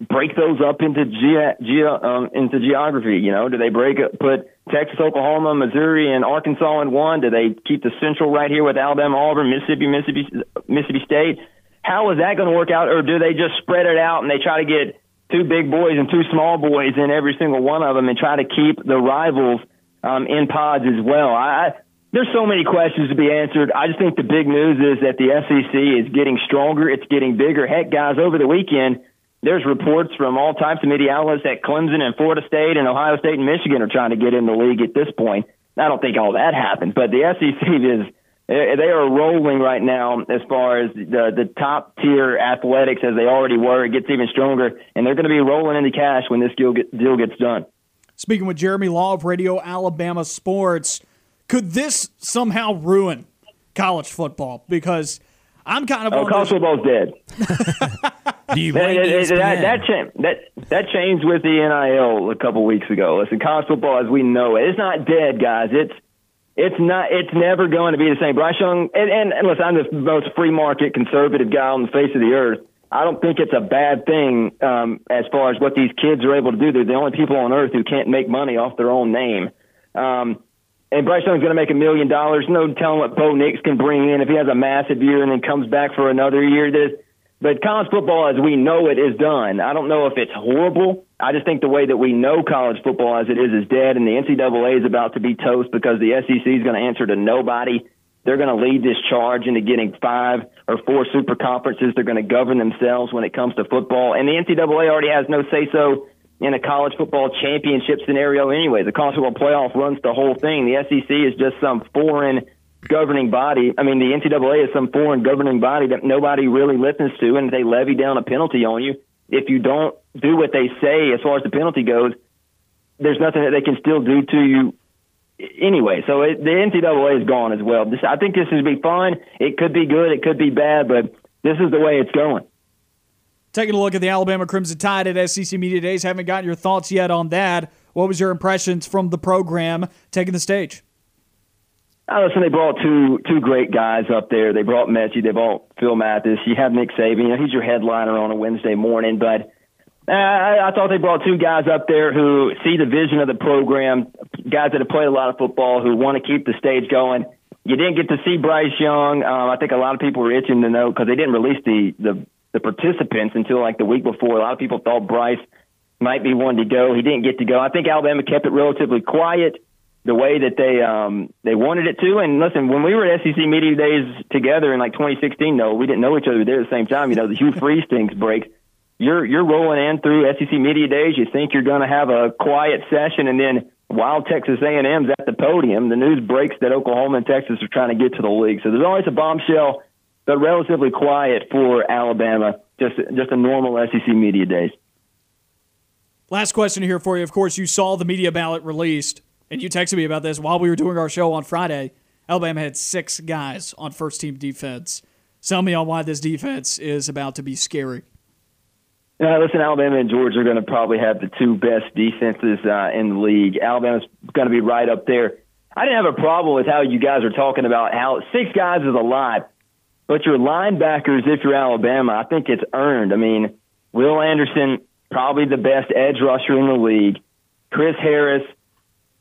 break those up into ge- ge- um, into geography? You know, do they break it, put Texas, Oklahoma, Missouri, and Arkansas in one? Do they keep the Central right here with Alabama, Auburn, Mississippi, Mississippi, Mississippi State? How is that going to work out, or do they just spread it out and they try to get two big boys and two small boys in every single one of them and try to keep the rivals um, in pods as well? I, there's so many questions to be answered. I just think the big news is that the SEC is getting stronger. It's getting bigger. Heck, guys, over the weekend there's reports from all types of media outlets that Clemson and Florida State and Ohio State and Michigan are trying to get in the league at this point. I don't think all that happened, but the SEC is eh, they are rolling right now as far as the the top tier athletics as they already were. It gets even stronger, and they're going to be rolling into cash when this deal, get, deal gets done. Speaking with Jeremy Law of Radio Alabama Sports, could this somehow ruin college football? Because I'm kind of oh, college football's dead. You that, that, that, that changed with the NIL a couple weeks ago. Listen, college football as we know it, it's not dead, guys. It's it's not. It's never going to be the same. Bryce Young, and, and, and listen, I'm the most free market conservative guy on the face of the earth. I don't think it's a bad thing um, as far as what these kids are able to do. They're the only people on earth who can't make money off their own name. Um, and Bryce Young's going to make a million dollars. No telling what Bo Nix can bring in if he has a massive year and then comes back for another year. This, but college football, as we know it, is done. I don't know if it's horrible. I just think the way that we know college football as it is is dead, and the NCAA is about to be toast because the SEC is going to answer to nobody. They're going to lead this charge into getting five or four super conferences. They're going to govern themselves when it comes to football, and the NCAA already has no say so in a college football championship scenario anyway. The college football playoff runs the whole thing. The SEC is just some foreign governing body. I mean, the NCAA is some foreign governing body that nobody really listens to, and they levy down a penalty on you if you don't do what they say as far as the penalty goes, there's nothing that they can still do to you anyway. So it, the NCAA is gone as well. This, I think this would be fun. It could be good. It could be bad, but this is the way it's going. Taking a look at the Alabama Crimson Tide at SEC Media Days. Haven't gotten your thoughts yet on that. What was your impressions from the program taking the stage? Uh, listen, they brought two two great guys up there. They brought Metchie. They brought Phil Mathis. You have Nick Saban. You know, he's your headliner on a Wednesday morning. But uh, I, I thought they brought two guys up there who see the vision of the program, guys that have played a lot of football, who want to keep the stage going. You didn't get to see Bryce Young. Um, I think a lot of people were itching to know because they didn't release the, the the participants until like the week before. A lot of people thought Bryce might be one to go. He didn't get to go. I think Alabama kept it relatively quiet the way that they um they wanted it to. And listen, when we were at SEC media days together in like 2016, though we didn't know each other there at the same time. You know, the Hugh Freeze things break. You're you're rolling in through SEC media days. You think you're going to have a quiet session, and then while Texas A&M's at the podium, the news breaks that Oklahoma and Texas are trying to get to the league. So there's always a bombshell, but relatively quiet for Alabama. Just just a normal SEC media days. Last question here for you. Of course, you saw the media ballot released and you texted me about this while we were doing our show on Friday. Alabama had six guys on first team defense. Tell me on why this defense is about to be scary. Uh, listen, Alabama and Georgia are going to probably have the two best defenses uh, in the league. Alabama's going to be right up there. I didn't have a problem with how you guys are talking about how six guys is a lot, but your linebackers, if you're Alabama, I think it's earned. I mean, Will Anderson, probably the best edge rusher in the league. Chris Harris,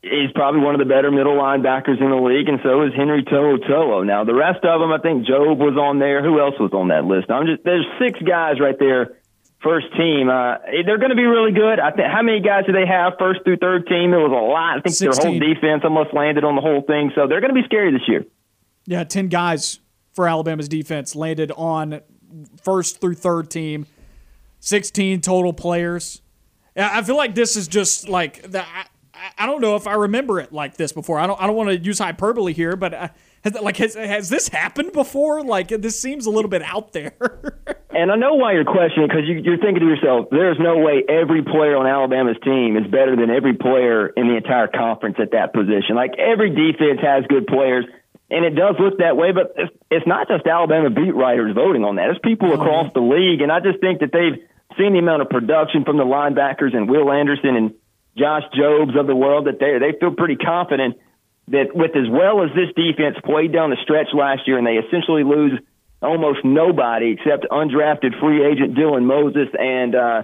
He's probably one of the better middle linebackers in the league, and so is Henry To'oTo'o. Now, the rest of them, I think Jobe was on there. Who else was on that list? I'm just there's six guys right there, first team. Uh, they're going to be really good. I think how many guys do they have first through third team? It was a lot. I think 16. their whole defense almost landed on the whole thing, so they're going to be scary this year. Yeah, ten guys for Alabama's defense landed on first through third team. Sixteen total players. I feel like this is just like the. I don't know if I remember it like this before. I don't. I don't want to use hyperbole here, but uh, has, like has has this happened before? Like this seems a little bit out there. and I know why you're questioning because you, you're thinking to yourself, "There's no way every player on Alabama's team is better than every player in the entire conference at that position. Like every defense has good players." And it does look that way, but it's not just Alabama beat writers voting on that. It's people oh, across the league, and I just think that they've seen the amount of production from the linebackers and Will Anderson and Josh Jobes of the world that they they feel pretty confident that with as well as this defense played down the stretch last year, and they essentially lose almost nobody except undrafted free agent Dylan Moses and uh,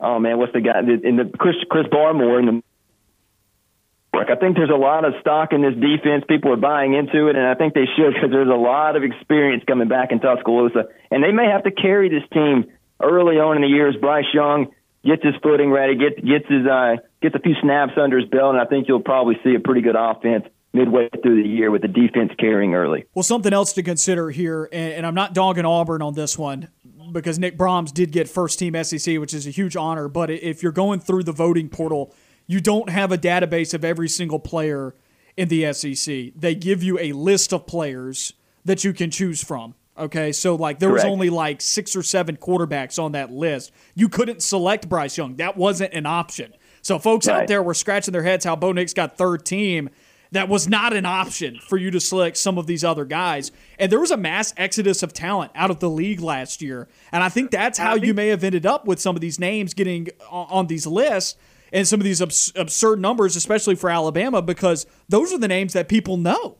oh man, what's the guy in the Chris Chris Barmore in the I think there's a lot of stock in this defense. People are buying into it, and I think they should because there's a lot of experience coming back in Tuscaloosa, and they may have to carry this team early on in the year as Bryce Young gets his footing ready, gets gets his uh, gets a few snaps under his belt, and I think you'll probably see a pretty good offense midway through the year with the defense carrying early. Well, something else to consider here, and, I'm not dogging Auburn on this one because Nick Brahms did get first team SEC, which is a huge honor. But if you're going through the voting portal, you don't have a database of every single player in the SEC. They give you a list of players that you can choose from. Okay, so like there was only like six or seven quarterbacks on that list. You couldn't select Bryce Young. That wasn't an option. So folks out there were scratching their heads how Bo Nix got third team. That was not an option for you to select some of these other guys. And there was a mass exodus of talent out of the league last year. And I think that's how you may have ended up with some of these names getting on on these lists and some of these abs- absurd numbers, especially for Alabama, because those are the names that people know.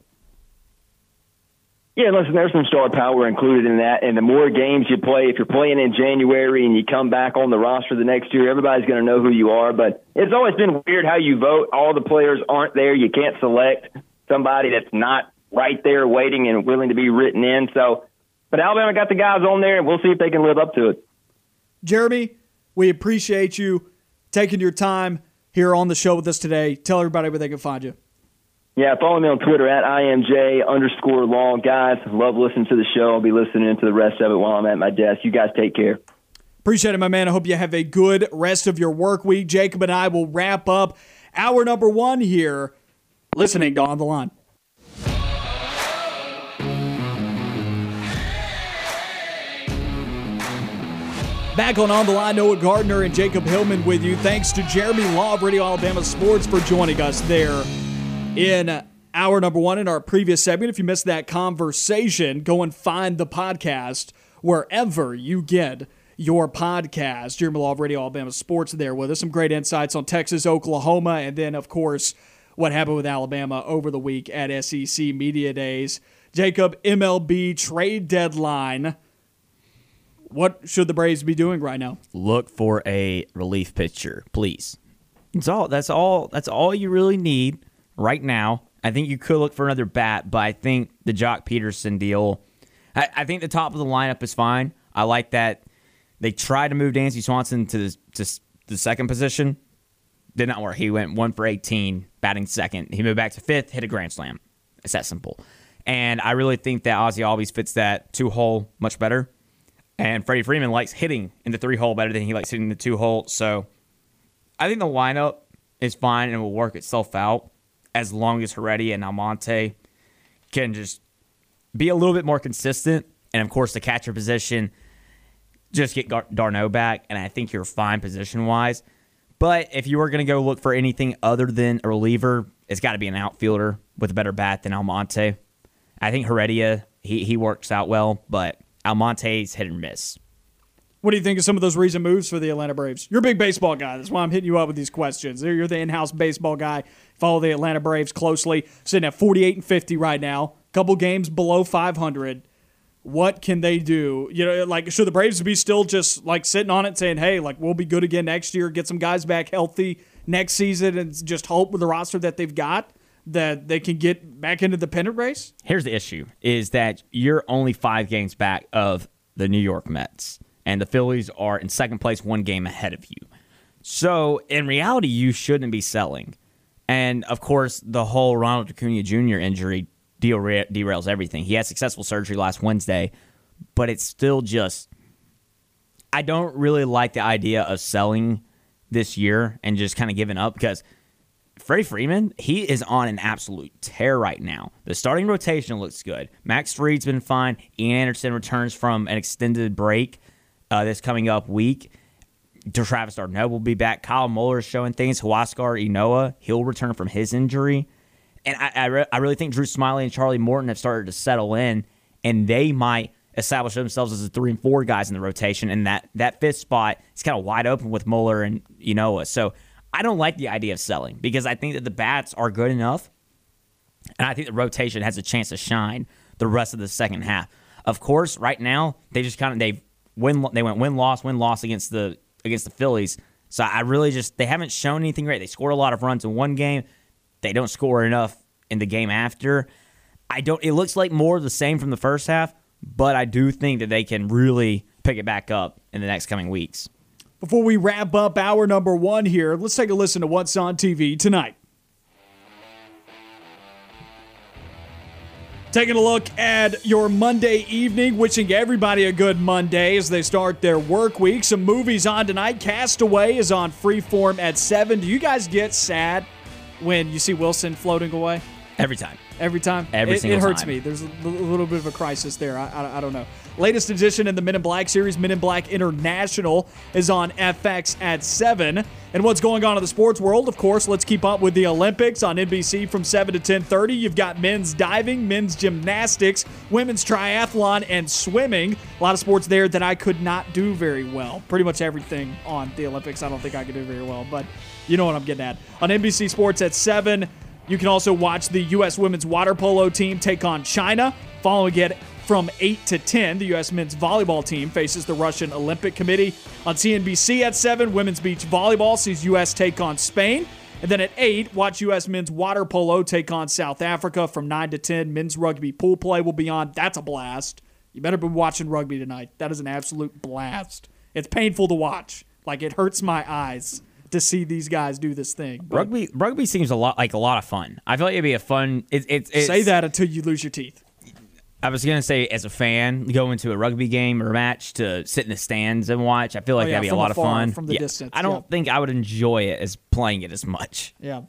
Yeah, listen, there's some star power included in that. And the more games you play, if you're playing in January and you come back on the roster the next year, everybody's going to know who you are. But it's always been weird how you vote. All the players aren't there. You can't select somebody that's not right there waiting and willing to be written in. So, but Alabama got the guys on there, and we'll see if they can live up to it. Jeremy, we appreciate you taking your time here on the show with us today. Tell everybody where they can find you. Yeah, follow me on Twitter at IMJ underscore long. Guys, love listening to the show. I'll be listening to the rest of it while I'm at my desk. You guys take care. Appreciate it, my man. I hope you have a good rest of your work week. Jacob and I will wrap up hour number one here, listening to On the Line. Back on On the Line, Noah Gardner and Jacob Hillman with you. Thanks to Jeremy Law of Radio Alabama Sports for joining us there in hour number one in our previous segment. If you missed that conversation, go and find the podcast wherever you get your podcast. Jeremy Law of Radio Alabama Sports there with us. Some great insights on Texas, Oklahoma, and then, of course, what happened with Alabama over the week at SEC Media Days. Jacob, MLB trade deadline. What should the Braves be doing right now? Look for a relief pitcher, please. That's all. That's all. That's all you really need right now. I think you could look for another bat, but I think the Joc Pederson deal. I, I think the top of the lineup is fine. I like that they tried to move Dansby Swanson to the, to the second position. Did not work. He went one for 18, batting second. He moved back to fifth, hit a grand slam. It's that simple. And I really think that Ozzie always fits that two hole much better. And Freddie Freeman likes hitting in the three hole better than he likes hitting the two hole. So I think the lineup is fine and will work itself out as long as Heredia and Almonte can just be a little bit more consistent. And of course, the catcher position, just get Gar- d'Arnaud back. And I think you're fine position wise. But if you were going to go look for anything other than a reliever, it's got to be an outfielder with a better bat than Almonte. I think Heredia, he, he works out well, but Almonte's hit and miss. What do you think of some of those recent moves for the Atlanta Braves? You're a big baseball guy. That's why I'm hitting you up with these questions. You're the in-house baseball guy. Follow the Atlanta Braves closely. Sitting at 48 and 50 right now. Couple games below 500. What can they do? You know, like should the Braves be still just like sitting on it, saying, "Hey, like we'll be good again next year. Get some guys back healthy next season, and just hope with the roster that they've got that they can get back into the pennant race." Here's the issue: is that you're only five games back of the New York Mets, and the Phillies are in second place, one game ahead of you. So in reality, you shouldn't be selling. And of course, the whole Ronald Acuna Jr. injury dera- derails everything. He had successful surgery last Wednesday, but it's still just. I don't really like the idea of selling this year and just kind of giving up because Freddie Freeman, he is on an absolute tear right now. The starting rotation looks good. Max Fried's been fine. Ian Anderson returns from an extended break uh, this coming up week. Travis d'Arnaud will be back. Kyle Muller is showing things. Huascar Ynoa, he'll return from his injury. And I, I, re- I really think Drew Smyly and Charlie Morton have started to settle in, and they might establish themselves as the three and four guys in the rotation. And that, that fifth spot is kind of wide open with Muller and Ynoa. So I don't like the idea of selling because I think that the bats are good enough, and I think the rotation has a chance to shine the rest of the second half. Of course, right now they just kind of they win they went win loss win loss against the against the Phillies. So I really just they haven't shown anything great. They scored a lot of runs in one game. They don't score enough in the game after. I don't. It looks like more of the same from the first half, but I do think that they can really pick it back up in the next coming weeks. Before we wrap up hour number one here, let's take a listen to what's on TV tonight. Taking a look at your Monday evening, wishing everybody a good Monday as they start their work week. Some movies on tonight. Castaway is on freeform at 7. Do you guys get sad when you see Wilson floating away? Every time. Every time. Every it, single It hurts time. me. There's a little bit of a crisis there. I, I, I don't know. Latest edition in the Men in Black series, Men in Black International, is on FX at 7. And what's going on in the sports world? Of course, let's keep up with the Olympics on NBC from 7 to 10.30. You've got men's diving, men's gymnastics, women's triathlon, and swimming. A lot of sports there that I could not do very well. Pretty much everything on the Olympics I don't think I could do very well, but you know what I'm getting at. On NBC Sports at 7, you can also watch the U.S. women's water polo team take on China. Following it from 8 to 10, the U.S. men's volleyball team faces the Russian Olympic Committee. On CNBC at 7, women's beach volleyball sees U.S. take on Spain. And then at 8, watch U.S. men's water polo take on South Africa. From 9 to 10, men's rugby pool play will be on. That's a blast. You better be watching rugby tonight. That is an absolute blast. It's painful to watch. Like, it hurts my eyes to see these guys do this thing. But Rugby rugby seems a lot like a lot of fun. I feel like it'd be a fun. It, it, it's say that until you lose your teeth. I was gonna say, as a fan, go into a rugby game or a match to sit in the stands and watch. I feel like Oh, yeah, that'd be a lot afar, of fun from the Yeah, distance, I don't yeah. think I would enjoy it as playing it as much. Yeah.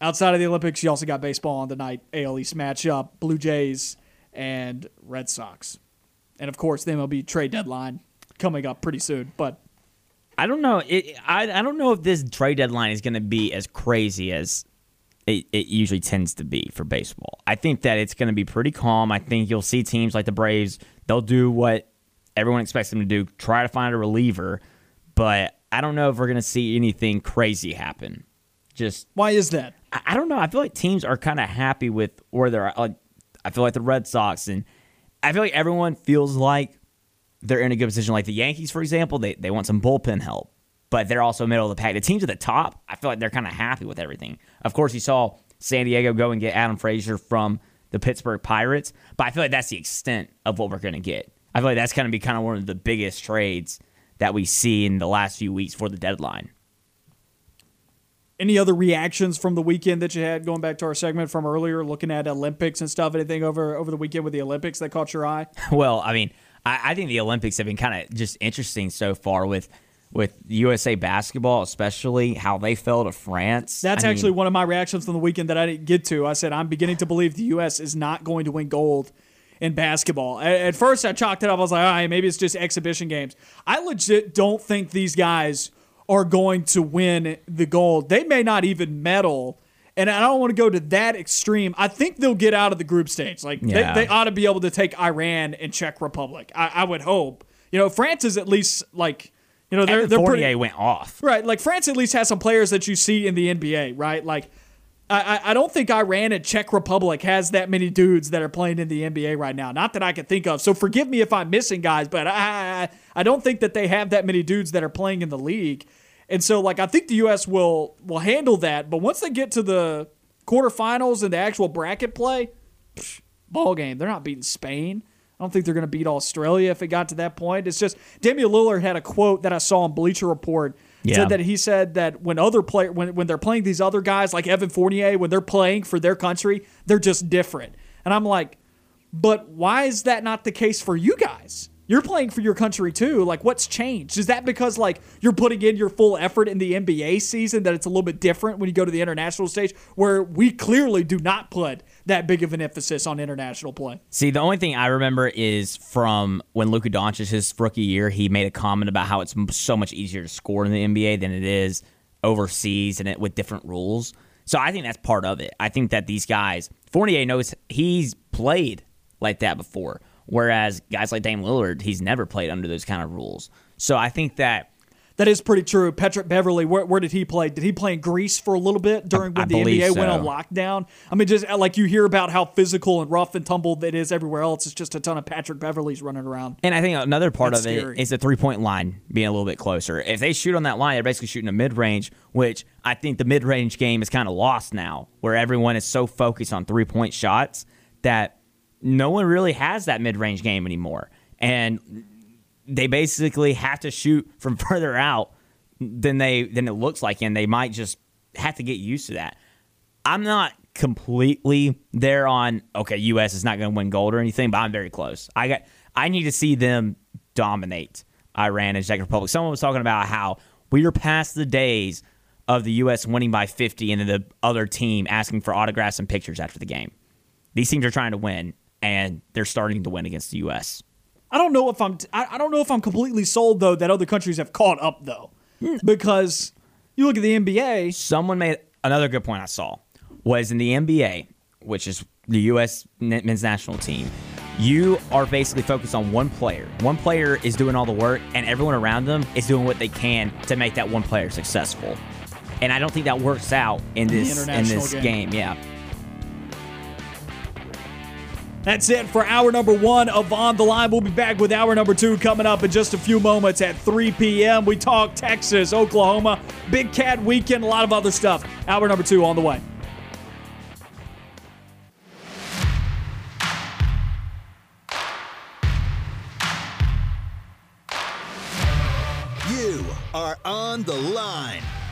Outside of the Olympics, you also got baseball on the night AL East matchup, Blue Jays and Red Sox. And of course, the MLB trade deadline coming up pretty soon. But I don't know. It, I I don't know if this trade deadline is going to be as crazy as it, it usually tends to be for baseball. I think that it's going to be pretty calm. I think you'll see teams like the Braves. They'll do what everyone expects them to do, try to find a reliever. But I don't know if we're going to see anything crazy happen. Just why is that? I I don't know. I feel like teams are kind of happy with where they're. Like, I feel like the Red Sox and I feel like everyone feels like they're in a good position. Like the Yankees, for example, they, they want some bullpen help, but they're also middle of the pack. The teams at the top, I feel like they're kind of happy with everything. Of course, you saw San Diego go and get Adam Frazier from the Pittsburgh Pirates, but I feel like that's the extent of what we're going to get. I feel like that's going to be kind of one of the biggest trades that we see in the last few weeks for the deadline. Any other reactions from the weekend that you had going back to our segment from earlier, looking at Olympics and stuff? Anything over over the weekend with the Olympics that caught your eye? Well, I mean, I, I think the Olympics have been kind of just interesting so far with with USA basketball, especially how they fell to France. That's I mean, actually one of my reactions from the weekend that I didn't get to. I said I'm beginning to believe the U.S. is not going to win gold in basketball. At first, I chalked it up. I was like, all right, maybe it's just exhibition games. I legit don't think these guys are going to win the gold. They may not even medal. And I don't want to go to that extreme. I think they'll get out of the group stage. Like Yeah. they, they ought to be able to take Iran and Czech Republic. I, I would hope. You know, France is at least like, you know, they're Evan they're Fournier pretty went off. Right, like France at least has some players that you see in the NBA, right? Like, I, I- I don't think Iran and Czech Republic has that many dudes that are playing in the NBA right now. Not that I can think of. So forgive me if I'm missing guys, but I, I I don't think that they have that many dudes that are playing in the league. And so, like, I think the U.S. will will handle that. But once they get to the quarterfinals and the actual bracket play, psh, ball game. They're not beating Spain. I don't think they're going to beat Australia if it got to that point. It's just Damian Lillard had a quote that I saw on Bleacher Report. Yeah. Said that he said that when other player when when they're playing these other guys like Evan Fournier when they're playing for their country, they're just different. And I'm like, but why is that not the case for you guys? You're playing for your country too. Like, what's changed? Is that because like you're putting in your full effort in the NBA season that it's a little bit different when you go to the international stage, where we clearly do not put that big of an emphasis on international play? See, the only thing I remember is from when Luka Doncic his rookie year, he made a comment about how it's so much easier to score in the NBA than it is overseas and it with different rules. So I think that's part of it. I think that these guys, Fournier knows he's played like that before, whereas guys like Dame Lillard, he's never played under those kind of rules. So I think that That is pretty true. Patrick Beverley, where, where did he play? Did he play in Greece for a little bit during I when the believe NBA went on lockdown? I mean, just like you hear about how physical and rough and tumbled it is everywhere else. It's just a ton of Patrick Beverleys running around. And I think another part That's of it scary. is the three point line being a little bit closer. If they shoot on that line, they're basically shooting a mid range, which I think the mid range game is kind of lost now, where everyone is so focused on three point shots that no one really has that mid range game anymore. And they basically have to shoot from further out than they than it looks like, and they might just have to get used to that. I'm not completely there on okay, US is not going to win gold or anything, but I'm very close. I got I need to see them dominate Iran and Czech Republic. Someone was talking about how we are past the days of the U.S. winning by 50 and then the other team asking for autographs and pictures after the game. These teams are trying to win, and they're starting to win against the U.S. I don't know if I'm I, I don't know if I'm completely sold though that other countries have caught up though, hmm. because you look at the NBA. Someone made another good point I saw was in the NBA, which is the U.S. men's national team. You are basically focused on one player. One player is doing all the work, and everyone around them is doing what they can to make that one player successful. And I don't think that works out in this in international this game. game. Yeah. That's it for hour number one of On the Line. We'll be back with hour number two coming up in just a few moments at 3 p.m. We talk Texas, Oklahoma, Big Cat Weekend, a lot of other stuff. Hour number two on the way. You are on the line.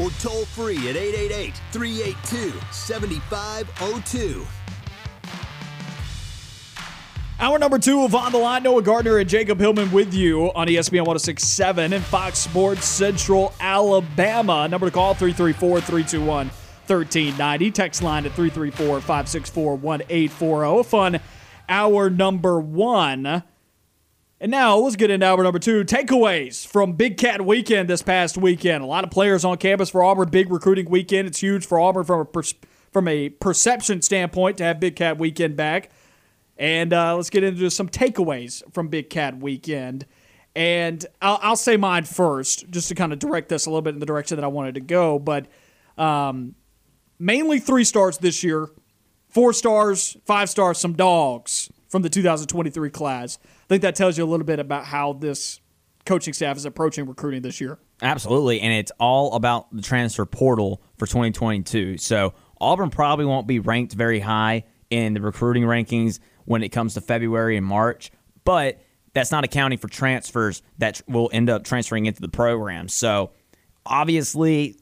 or toll free at 888-382-7502. Hour number two of On the Line. Noah Gardner and Jacob Hillman with you on ESPN 1067 and Fox Sports Central Alabama. Number to call 334 321 1390. Text line at 334 564 1840. Fun hour number one. And now let's get into hour number two. Takeaways from Big Cat Weekend this past weekend. A lot of players on campus for Auburn. Big recruiting weekend. It's huge for Auburn from a from a perception standpoint to have Big Cat Weekend back. And uh, let's get into some takeaways from Big Cat Weekend. And I'll, I'll say mine first, just to kind of direct this a little bit in the direction that I wanted to go. But um, mainly three stars this year, four stars, five stars, some dogs from the 2023 class. I think that tells you a little bit about how this coaching staff is approaching recruiting this year. Absolutely, and it's all about the transfer portal for 2022. So Auburn probably won't be ranked very high in the recruiting rankings when it comes to February and March, but that's not accounting for transfers that will end up transferring into the program. So obviously,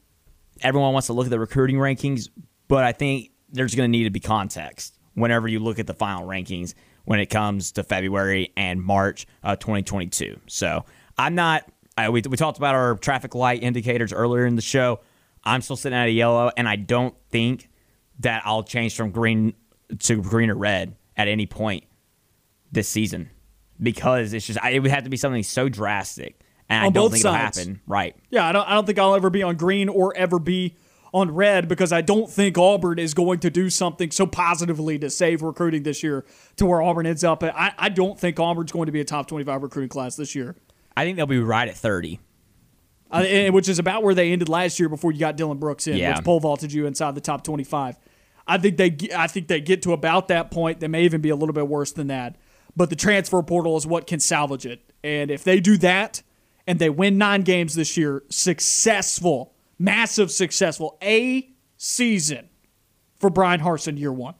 everyone wants to look at the recruiting rankings, but I think there's going to need to be context whenever you look at the final rankings when it comes to February and March of 2022. So I'm not. I, we, we talked about our traffic light indicators earlier in the show. I'm still sitting at a yellow, and I don't think that I'll change from green to green or red at any point this season because it's just I, it would have to be something so drastic, and I don't think sides. it'll happen. Right? Yeah, I don't, I don't think I'll ever be on green or ever be on red because I don't think Auburn is going to do something so positively to save recruiting this year to where Auburn ends up. I, I don't think Auburn's going to be a top 25 recruiting class this year, I think they'll be right at 30. uh, and- which is about where they ended last year before you got Dylan Brooks in, Yeah. which pole vaulted you inside the top 25. I think they I think they get to about that point. They may even be a little bit worse than that. But the transfer portal is what can salvage it. And if they do that and they win nine games this year, successful, massive successful, a season for Bryan Harsin year one.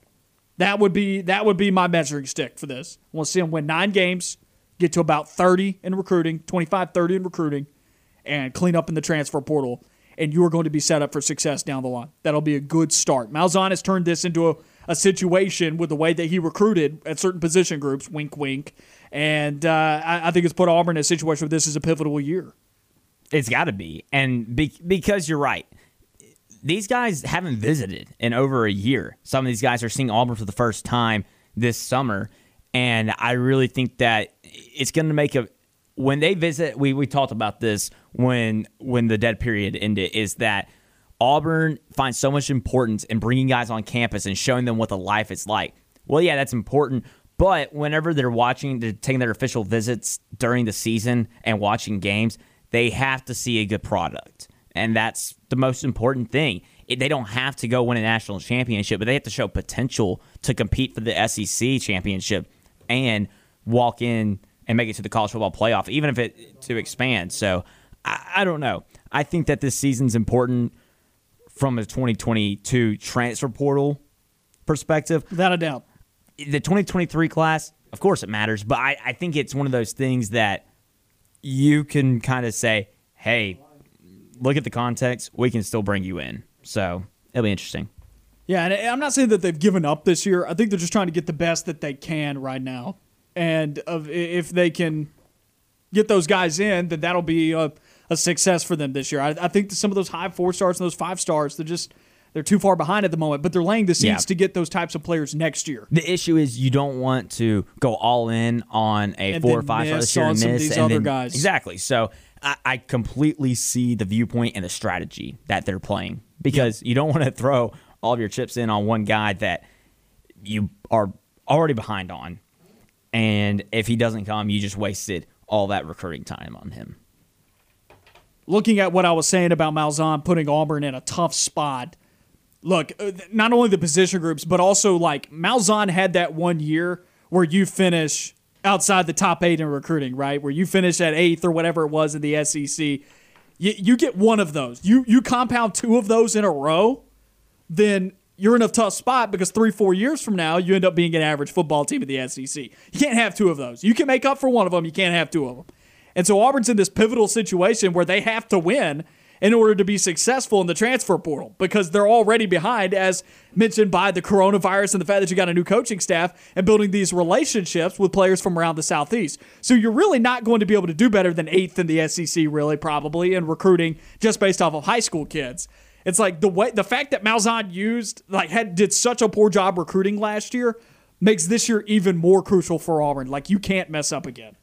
That would be that would be my measuring stick for this. To see him win nine games, get to about 30 in recruiting, 25, 30 in recruiting, and clean up in the transfer portal. And you are going to be set up for success down the line. That'll be a good start. Malzahn has turned this into a, a situation with the way that he recruited at certain position groups, wink, wink. And uh, I, I think it's put Auburn in a situation where this is a pivotal year. It's got to be, and be, because you're right. These guys haven't visited in over a year. Some of these guys are seeing Auburn for the first time this summer, and I really think that it's going to make a when they visit. We we talked about this when when the dead period ended. Is that Auburn finds so much importance in bringing guys on campus and showing them what the life is like. Well, yeah, that's important. But whenever they're watching, they're taking their official visits during the season and watching games, they have to see a good product. And that's the most important thing. It- They don't have to go win a national championship, but they have to show potential to compete for the SEC championship and walk in and make it to the college football playoff, even if it to expand. So I, I don't know. I think that this season's important from a 2022 transfer portal perspective, Without a doubt. the 2023 class, of course it matters, but I, I think it's one of those things that you can kind of say, hey, look at the context. We can still bring you in. So it'll be interesting. Yeah, and I'm not saying that they've given up this year. I think they're just trying to get the best that they can right now. And if they can get those guys in, then that'll be a, a success for them this year. I, I think some of those high four stars and those five stars, they're just they're too far behind at the moment. But they're laying the seeds Yeah. to get those types of players next year. The issue is you don't want to go all in on a And four or five miss this year on and some of miss, these and other then- guys. Exactly. So I, I completely see the viewpoint and the strategy that they're playing because you don't want to throw all of your chips in on one guy that you are already behind on, and if he doesn't come, you just wasted all that recruiting time on him. looking at what I was saying about Malzahn putting Auburn in a tough spot. Look, uh, not only the position groups, but also like Malzahn had that one year where you finish outside the top eight in recruiting, right? Where you finish at eighth or whatever it was in the SEC. You, you get one of those. You you compound two of those in a row, then you're in a tough spot because three, four years from now, you end up being an average football team in the SEC. You can't have two of those. You can make up for one of them. You can't have two of them. And so Auburn's in this pivotal situation where they have to win in order to be successful in the transfer portal because they're already behind, as mentioned by the coronavirus and the fact that you got a new coaching staff and building these relationships with players from around the Southeast. So you're really not going to be able to do better than eighth in the SEC, really, probably, in recruiting just based off of high school kids. It's like the way the fact that Malzahn used like had did such a poor job recruiting last year makes this year even more crucial for Auburn. Like you can't mess up again.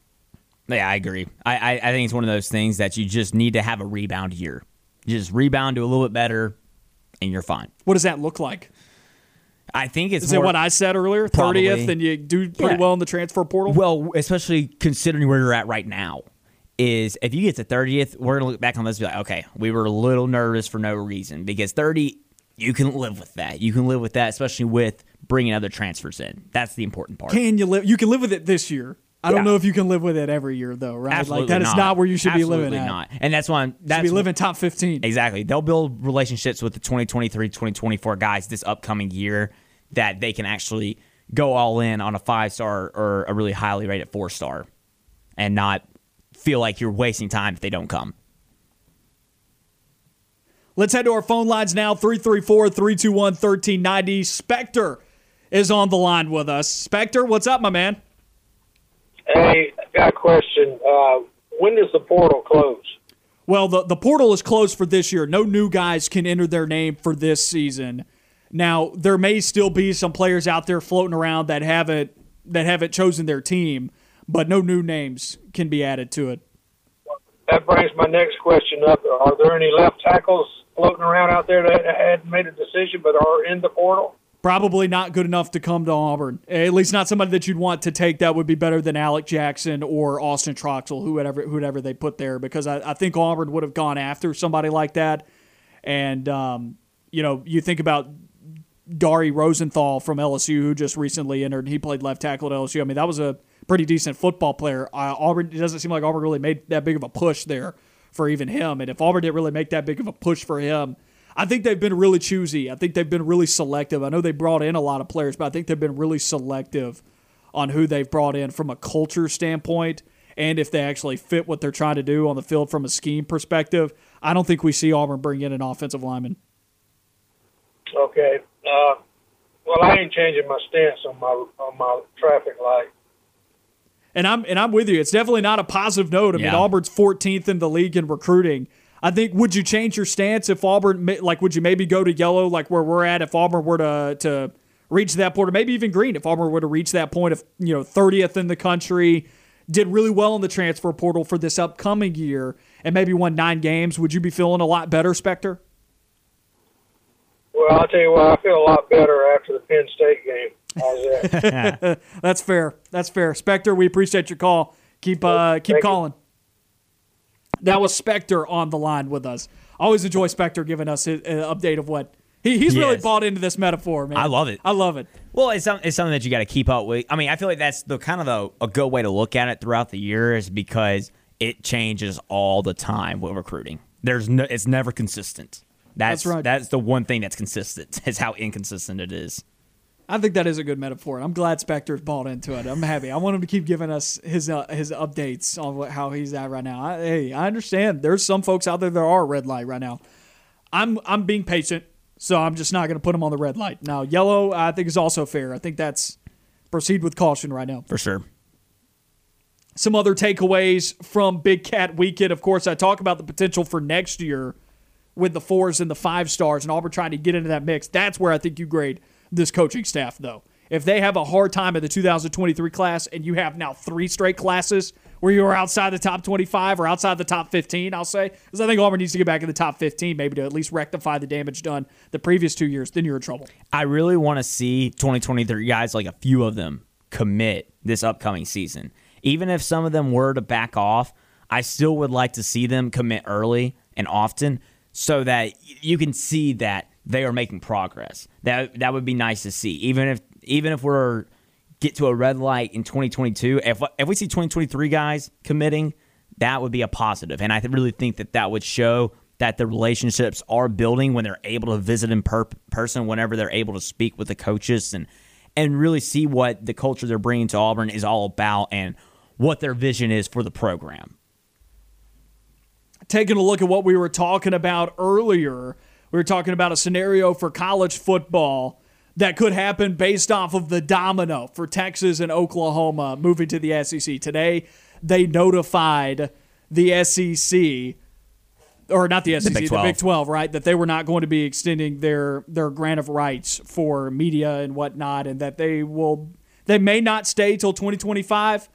Yeah, I agree. I, I, I think it's one of those things that you just need to have a rebound year. You just rebound to a little bit better, and you're fine. What does that look like? I think it's Is it what I said earlier? Thirtieth, and you do pretty Yeah. well in the transfer portal. Well, especially considering where you're at right now, is if you get to 30th, we're gonna look back on this and be like, okay, we were a little nervous for no reason because 30, you can live with that. You can live with that, especially with bringing other transfers in. That's the important part. can you live? You can live with it this year. I don't know if you can live with it every year, though. Right? Absolutely like that is not. not where you should Absolutely be living. At. not. And that's why I'm, You that's should be living top fifteen. Exactly. They'll build relationships with the 2023 2024 guys this upcoming year that they can actually go all in on a five star or a really highly rated four star and not feel like you're wasting time if they don't come. Let's head to our phone lines now 334 321 1390. Spectre is on the line with us. Spectre, what's up, my man? Hey, I got a question. Uh, when does the portal close? Well, the, the portal is closed for this year. No new guys can enter their name for this season. Now, there may still be some players out there floating around that haven't that haven't chosen their team, but no new names can be added to it. That brings my next question up. Are there any left tackles floating around out there that hadn't made a decision but are in the portal? Probably not good enough to come to Auburn. At least not somebody that you'd want to take that would be better than Alec Jackson or Austin Troxell, whoever whoever they put there, because I, I think Auburn would have gone after somebody like that. And um, you know, you think about Dari Rosenthal from LSU, who just recently entered. He played left tackle at LSU. I mean, that was a pretty decent football player. Uh, Auburn. It doesn't seem like Auburn really made that big of a push there for even him. And if Auburn didn't really make that big of a push for him, I think they've been really choosy. I think they've been really selective. I know they brought in a lot of players, but I think they've been really selective on who they've brought in from a culture standpoint and if they actually fit what they're trying to do on the field from a scheme perspective. I don't think we see Auburn bring in an offensive lineman. Okay. Uh, well, I ain't changing my stance on my on my traffic light. And I'm and I'm with you. It's definitely not a positive note. I mean, Auburn's 14th in the league in recruiting. I think would you change your stance if Auburn like would you maybe go to yellow like where we're at if Auburn were to to reach that point or maybe even green if Auburn were to reach that point of you know 30th in the country did really well in the transfer portal for this upcoming year and maybe won 9 games would you be feeling a lot better Spectre? Well, I'll tell you what, I feel a lot better after the Penn State game. That? That's fair. That's fair. Spectre, we appreciate your call. Keep uh, keep Thank you. That was Spectre on the line with us. Always enjoy Spectre giving us an uh, update of what he, he's really bought into this metaphor, man. I love it. I love it. Well, it's, it's something that you got to keep up with. I mean, I feel like that's the kind of the, a good way to look at it throughout the year is because it changes all the time with recruiting. There's no, it's never consistent. That's, That's right. That's the one thing that's consistent is how inconsistent it is. I think that is a good metaphor. I'm glad Spector's bought into it. I'm happy. I want him to keep giving us his uh, his updates on what, how he's at right now. I, hey, I understand. There's some folks out there that are red light right now. I'm I'm being patient, so I'm just not going to put him on the red light. Now, yellow, I think is also fair. I think that's proceed with caution right now. For sure. Some other takeaways from Big Cat Weekend. Of course, I talk about the potential for next year with the fours and the five stars, and Auburn trying to get into that mix. That's where I think you grade this coaching staff, though. If they have a hard time at the 2023 class and you have now three straight classes where you are outside the top 25 or outside the top 15, I'll say, because I think Auburn needs to get back in the top 15, maybe to at least rectify the damage done the previous two years, then you're in trouble. I really want to see 2023 guys, like a few of them, commit this upcoming season. Even if some of them were to back off, I still would like to see them commit early and often so that you can see that they are making progress. That that would be nice to see. Even if even if we're get to a red light in 2022, if if we see 2023 guys committing, that would be a positive. And I really think that that would show that the relationships are building when they're able to visit in per- person, whenever they're able to speak with the coaches and and really see what the culture they're bringing to Auburn is all about and what their vision is for the program. Taking a look at what we were talking about earlier we were talking about a scenario for college football that could happen based off of the domino for Texas and Oklahoma moving to the SEC. Today, they notified the SEC or not the SEC, the Big, the Big 12, right? That they were not going to be extending their their grant of rights for media and whatnot, and that they will they may not stay till 2025.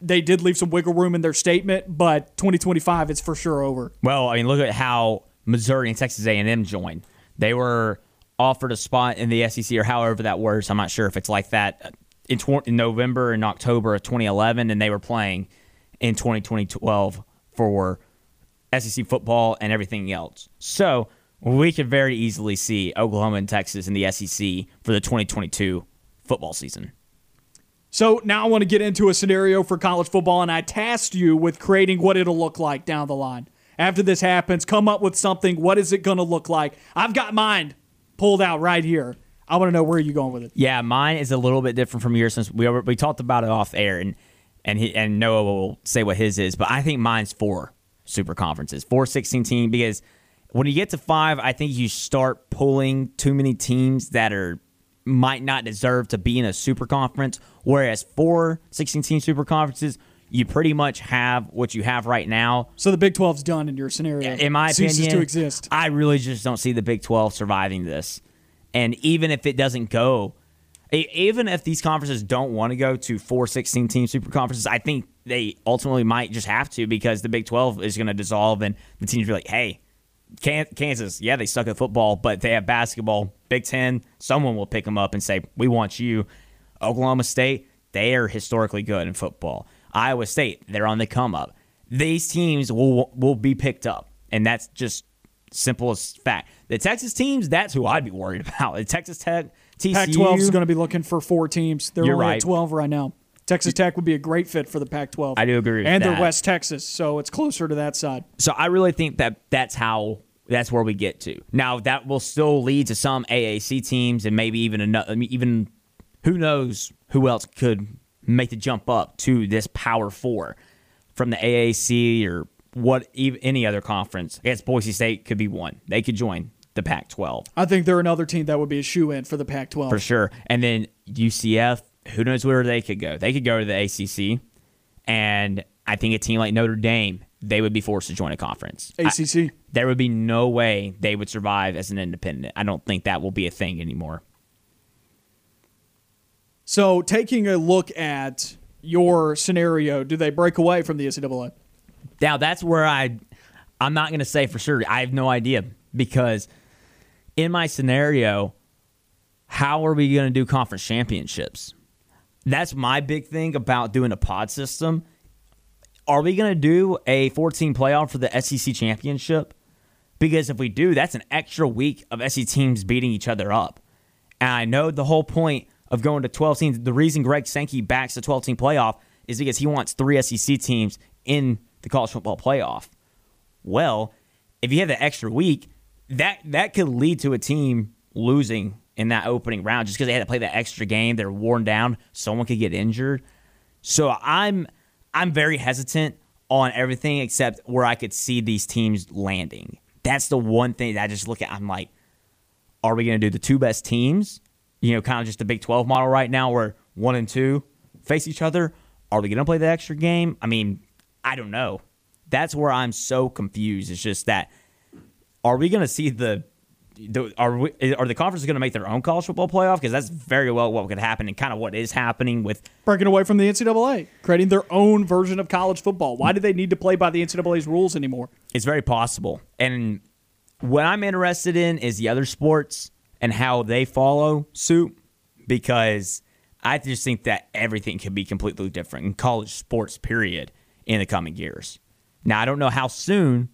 They did leave some wiggle room in their statement, but 2025 is for sure over. Well, I mean, look at how Missouri and Texas A&M joined. They were offered a spot in the SEC or however that works. I'm not sure if it's like that uh, in, tw- in November and October of 2011, and they were playing in 2012 for SEC football and everything else. So we could very easily see Oklahoma and Texas in the SEC for the 2022 football season. So now I want to get into a scenario for college football, and I tasked you with creating what it'll look like down the line after this happens. Come up with something. What is it going to look like? I've got mine pulled out right here. I want to know where are you're going with it. Yeah, mine is a little bit different from yours since we we talked about it off air, and and he, and Noah will say what his is, but I think mine's four super conferences, four 16 team because when you get to five, I think you start pulling too many teams that are might not deserve to be in a super conference, whereas four 16 team super conferences you pretty much have what you have right now. So the Big 12's done in your scenario. In my Ceases opinion, to exist. I really just don't see the Big 12 surviving this. And even if it doesn't go, even if these conferences don't want to go to four 16 team super conferences, I think they ultimately might just have to because the Big 12 is going to dissolve and the teams be like, hey, Kansas, yeah, they suck at football, but they have basketball. Big 10, someone will pick them up and say, we want you. Oklahoma State, they are historically good in football. Iowa State, they're on the come up. These teams will will be picked up, and that's just simple as fact. The Texas teams, that's who I'd be worried about. The Texas Tech, TCU. Pac-12 is going to be looking for four teams. They're You're only right. at 12 right now. Texas Tech would be a great fit for the Pac-12. I do agree with and that. they're West Texas, so it's closer to that side. So I really think that that's how that's where we get to. Now that will still lead to some AAC teams and maybe even another, even who knows who else could make the jump up to this Power Four from the AAC or what even any other conference. I guess Boise State could be one. They could join the Pac-12 I think they're another team that would be a shoe in for the Pac-12. for sure. And then UCF, who knows where they could go? They could go to the ACC, and I think a team like Notre Dame, they would be forced to join a conference. I- ACC. there would be no way they would survive as an independent. I don't think that will be a thing anymore. So taking a look at your scenario, do they break away from the NCAA? Now that's where I I'm not going to say for sure. I have no idea because in my scenario, how are we going to do conference championships? That's my big thing about doing a pod system. Are we going to do a 14 playoff for the SEC championship? Because if we do, that's an extra week of SEC teams beating each other up. And I know the whole point of going to 12 teams, the reason Greg Sankey backs the 12 team playoff is because he wants three SEC teams in the college football playoff. Well, if you have the extra week, that that could lead to a team losing in that opening round just because they had to play that extra game. They're worn down. Someone could get injured. So I'm I'm very hesitant on everything except where I could see these teams landing. That's the one thing that I just look at. I'm like, are we going to do the two best teams? You know, kind of just the Big 12 model right now where one and two face each other. Are we going to play the extra game? I mean, I don't know. That's where I'm so confused. It's just that are we going to see the are we, are the conferences going to make their own college football playoff? Because that's very well what could happen and kind of what is happening with breaking away from the NCAA, creating their own version of college football. Why do they need to play by the NCAA's rules anymore? It's very possible. And what I'm interested in is the other sports and how they follow suit because I just think that everything could be completely different in college sports, period, in the coming years. Now, I don't know how soon.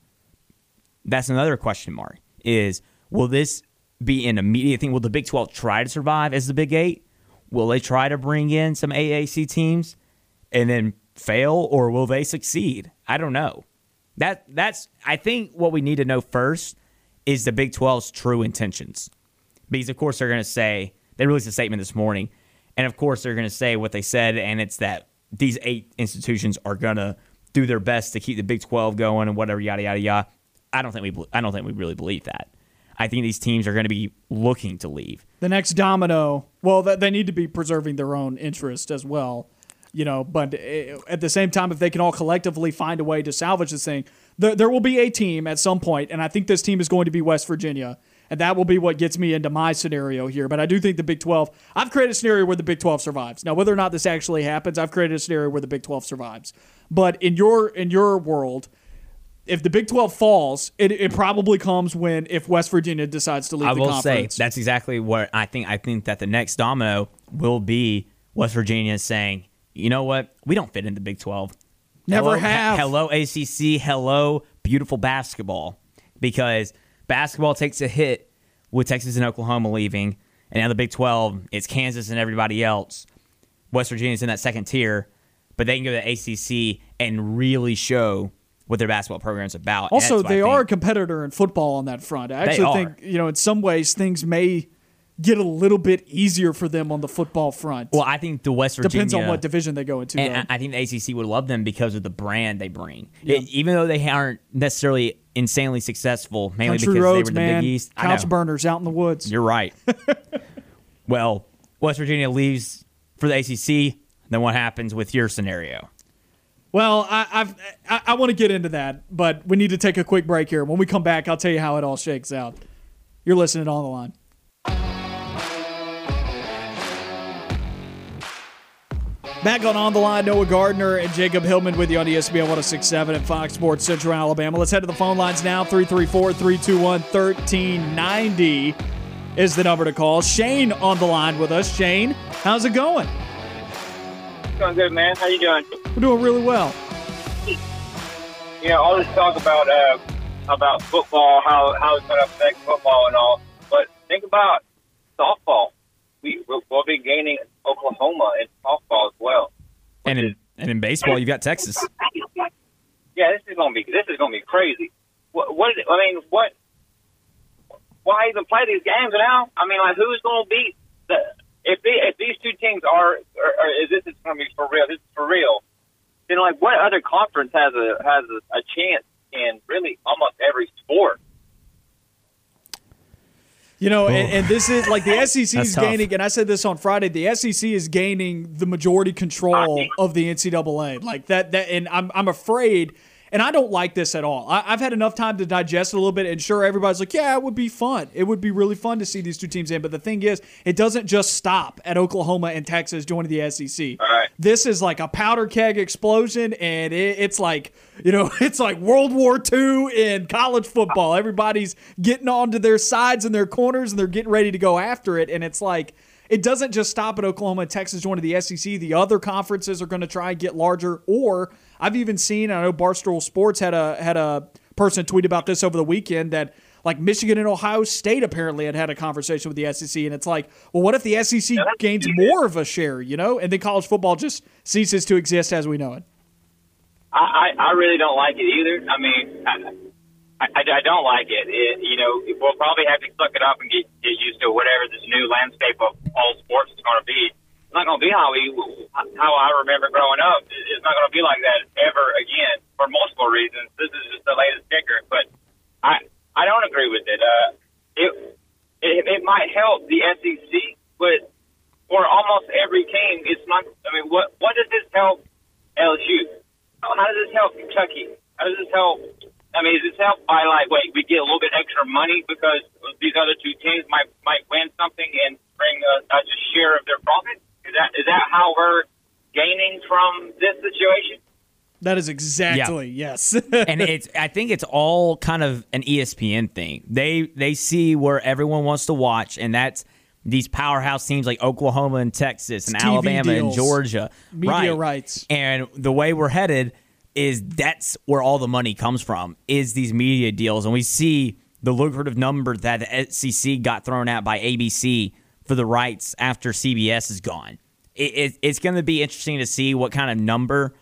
That's another question mark. Is will this be an immediate thing? Will the Big 12 try to survive as the Big Eight? Will they try to bring in some AAC teams and then fail, or will they succeed? I don't know. That that's I think what we need to know first is the Big 12's true intentions, because of course they're going to say they released a statement this morning, and of course they're going to say what they said, and it's that these eight institutions are going to do their best to keep the Big 12 going and whatever yada yada yada. I don't think we I don't think we really believe that. I think these teams are going to be looking to leave. The next domino, well, they need to be preserving their own interest as well, you know. But eh, at the same time, if they can all collectively find a way to salvage this thing, there, there will be a team at some point, and I think this team is going to be West Virginia. And that will be what gets me into my scenario here. But I do think the Big 12, I've created a scenario where the Big 12 survives. Now, whether or not this actually happens, I've created a scenario where the Big 12 survives. But in your in your world, if the Big 12 falls, it, it probably comes when if West Virginia decides to leave I the will conference. say that's exactly what I think. I think that the next domino will be West Virginia saying, you know what, we don't fit in the Big 12. Never hello, have. hello ACC. Hello beautiful basketball, because basketball takes a hit with Texas and Oklahoma leaving, and now the Big 12 it's Kansas and everybody else. West Virginia's in that second tier, but they can go to the ACC and really show what their basketball program's about. Also, they are a competitor in football on that front. I actually think you know in some ways things may get a little bit easier for them on the football front. Well, I think the West Virginia depends on what division they go into. And though. I think the ACC would love them because of the brand they bring. It- even though they aren't necessarily insanely successful, mainly Country because roads, they were in the man. Big East. Couch burners out in the woods. You're right. well, West Virginia leaves for the ACC. Then what happens with your scenario? Well, I, I've I, I want to get into that, but we need to take a quick break here. When we come back, I'll tell you how it all shakes out. You're listening on the line. Back on On the Line, Noah Gardner and Jacob Hillman with you on ESPN 1067 and Fox Sports Central Alabama. Let's head to the phone lines now. 334 321 1390 is the number to call. Shane on the line with us. Shane, how's it going? Doing good, man. How you doing? We're doing really well. You know, all this talk about uh, about football, how how it's going to affect football and all, but think about softball. We we'll, we'll be gaining Oklahoma in softball as well. And in and in baseball, you've got Texas. Yeah, this is gonna be this is gonna be crazy. What, what I mean, what? Why even play these games now? I mean, like, who's gonna beat the? If the, if these two teams are, or, or is this is gonna be for real? This is for real. Then, like, what other conference has a has a, a chance in really almost every sport? You know, and, oh. and this is like the SEC is tough. gaining, and I said this on Friday. The SEC is gaining the majority control of the NCAA, like that. That, and I'm I'm afraid, and I don't like this at all. I, I've had enough time to digest it a little bit, and sure, everybody's like, yeah, it would be fun. It would be really fun to see these two teams in. But the thing is, it doesn't just stop at Oklahoma and Texas joining the SEC. right. This is like a powder keg explosion, and it, it's like you know, it's like World War II in college football. Everybody's getting onto their sides and their corners, and they're getting ready to go after it. And it's like it doesn't just stop at Oklahoma and Texas joining the SEC. The other conferences are going to try and get larger. Or I've even seen, I know Barstool Sports had a had a person tweet about this over the weekend that like Michigan and Ohio State apparently had had a conversation with the SEC, and it's like, well, what if the SEC gains more of a share, you know, and then college football just ceases to exist as we know it? I, I, I really don't like it either. I mean, I, I, I, I don't like it. it. You know, we'll probably have to suck it up and get, get used to whatever this new landscape of all sports is going to be. It's not going to be how we how I remember growing up. It's not going to be like that ever again for multiple reasons. This is just the latest kicker, but I I don't agree with it. Uh, it it, it might help the SEC, but for almost every team, it's not. I mean, what what does this help LSU? How does this help Kentucky? How does this help I mean, is this helped by like, wait, we get a little bit extra money because these other two teams might might win something and bring a, a share of their profit? Is that is that how we're gaining from this situation? That is exactly yeah. yes. and it's I think it's all kind of an ESPN thing. They they see where everyone wants to watch, and that's these powerhouse teams like Oklahoma and Texas and TV Alabama deals, and Georgia. Media right. rights. And the way we're headed is that's where all the money comes from is these media deals and we see the lucrative number that the SEC got thrown out by ABC for the rights after CBS is gone. It, it, it's going to be interesting to see what kind of number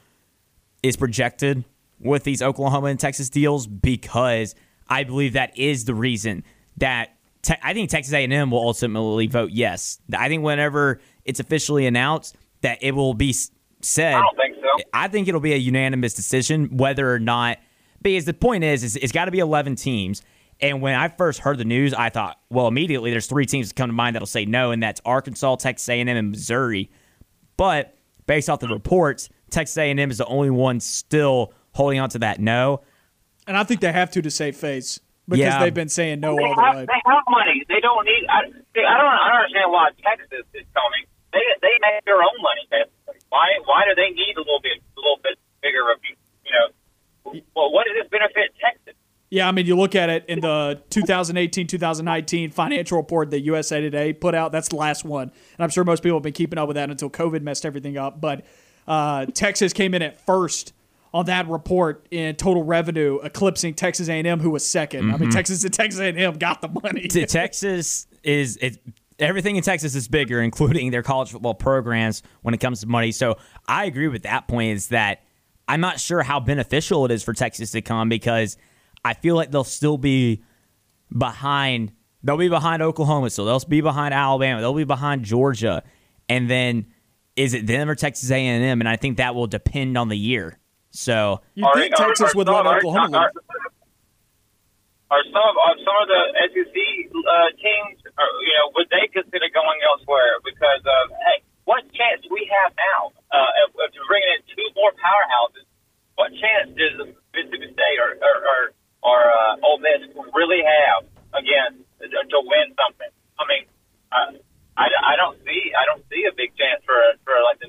is projected with these Oklahoma and Texas deals because I believe that is the reason that te- I think Texas A&M will ultimately vote yes. I think whenever it's officially announced that it will be said. I don't think so. I think it'll be a unanimous decision whether or not. Because the point is, is it's got to be 11 teams. And when I first heard the news, I thought, well, immediately there's three teams that come to mind that'll say no, and that's Arkansas, Texas A&M, and Missouri. But based off the reports, Texas A&M is the only one still holding on to that no. And I think they have to to save face because Yeah. they've been saying no they all the have, way. They have money. They don't need. I, see, I don't. I don't understand why Texas is coming. They they make their own money. Basically. Why why do they need a little bit a little bit bigger of you know? Well, what does this benefit Texas? Yeah, I mean, you look at it in the 2018 2019 financial report that USA Today put out. That's the last one. And I'm sure most people have been keeping up with that until COVID messed everything up. But uh, Texas came in at first on that report in total revenue, eclipsing Texas A&M, who was 2nd I mean, Texas and Texas A&M got the money. Texas is it, everything in Texas is bigger, including their college football programs when it comes to money. So I agree with that point. Is that I'm not sure how beneficial it is for Texas to come because I feel like they'll still be behind. They'll be behind Oklahoma, so they'll be behind Alabama. They'll be behind Georgia, and then is it them or Texas A&M? And I think that will depend on the year. So you think Texas would let are, Oklahoma are, leave. are some of are some of the SEC uh, teams, are, you know, would they consider going elsewhere because of hey, what chance do we have now uh, of, of bringing in two more powerhouses? What chance does Mississippi State or or or, or uh, Ole Miss really have again to, win something? I mean, uh, I, I don't see I don't see a big chance for for like the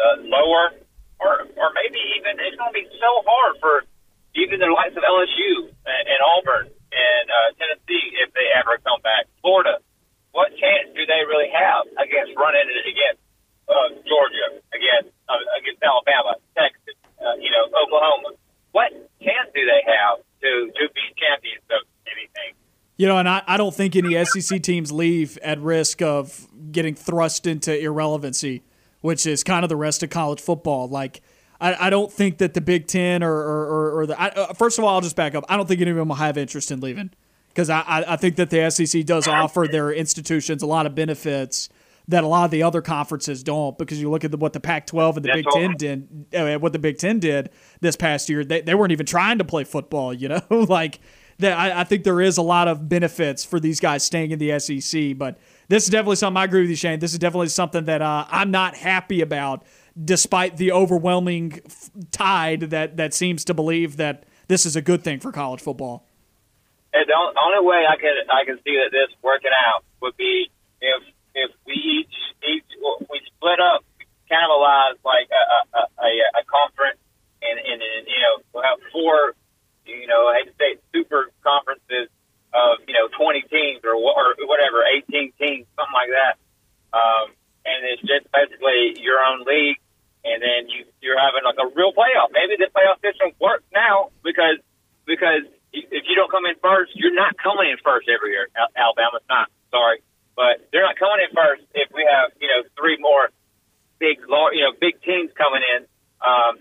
uh, lower or or maybe even it's going to be so hard for even the likes of LSU and, and Auburn and uh, Tennessee if they ever come back. Florida, what chance do they really have against running against uh, Georgia, against uh, against Alabama, Texas, uh, you know, Oklahoma? What chance do they have to to be champions of anything? You know, and I, I don't think any SEC teams leave at risk of getting thrust into irrelevancy, which is kind of the rest of college football. Like, I, I don't think that the Big Ten or, or, or, or the. I, uh, first of all, I'll just back up. I don't think any of them will have interest in leaving because I, I, I think that the SEC does offer their institutions a lot of benefits that a lot of the other conferences don't. Because you look at the, what the Pac-12 and the That's Big. Ten did, uh, what the Big Ten did this past year, they, they weren't even trying to play football. You know, like that. I, I think there is a lot of benefits for these guys staying in the SEC, but this is definitely something I agree with you, Shane. This is definitely something that uh, I'm not happy about, despite the overwhelming f- tide that that seems to believe that this is a good thing for college football. And the only way I can I can see that this working out would be if if we each each we split up, cannibalize like a a, a, a conference, and, and and you know we'll have four, you know I hate to say it, super conferences of you know twenty teams or or whatever, eighteen teams, something like that. Um, and it's just basically your own league, and then you you're having like a real playoff. Maybe the playoff system works now because because if you don't come in first, you're not coming in first every year. Al- Alabama's not. Sorry, but they're not coming in first if we have you know three more big you know big teams coming in. Um,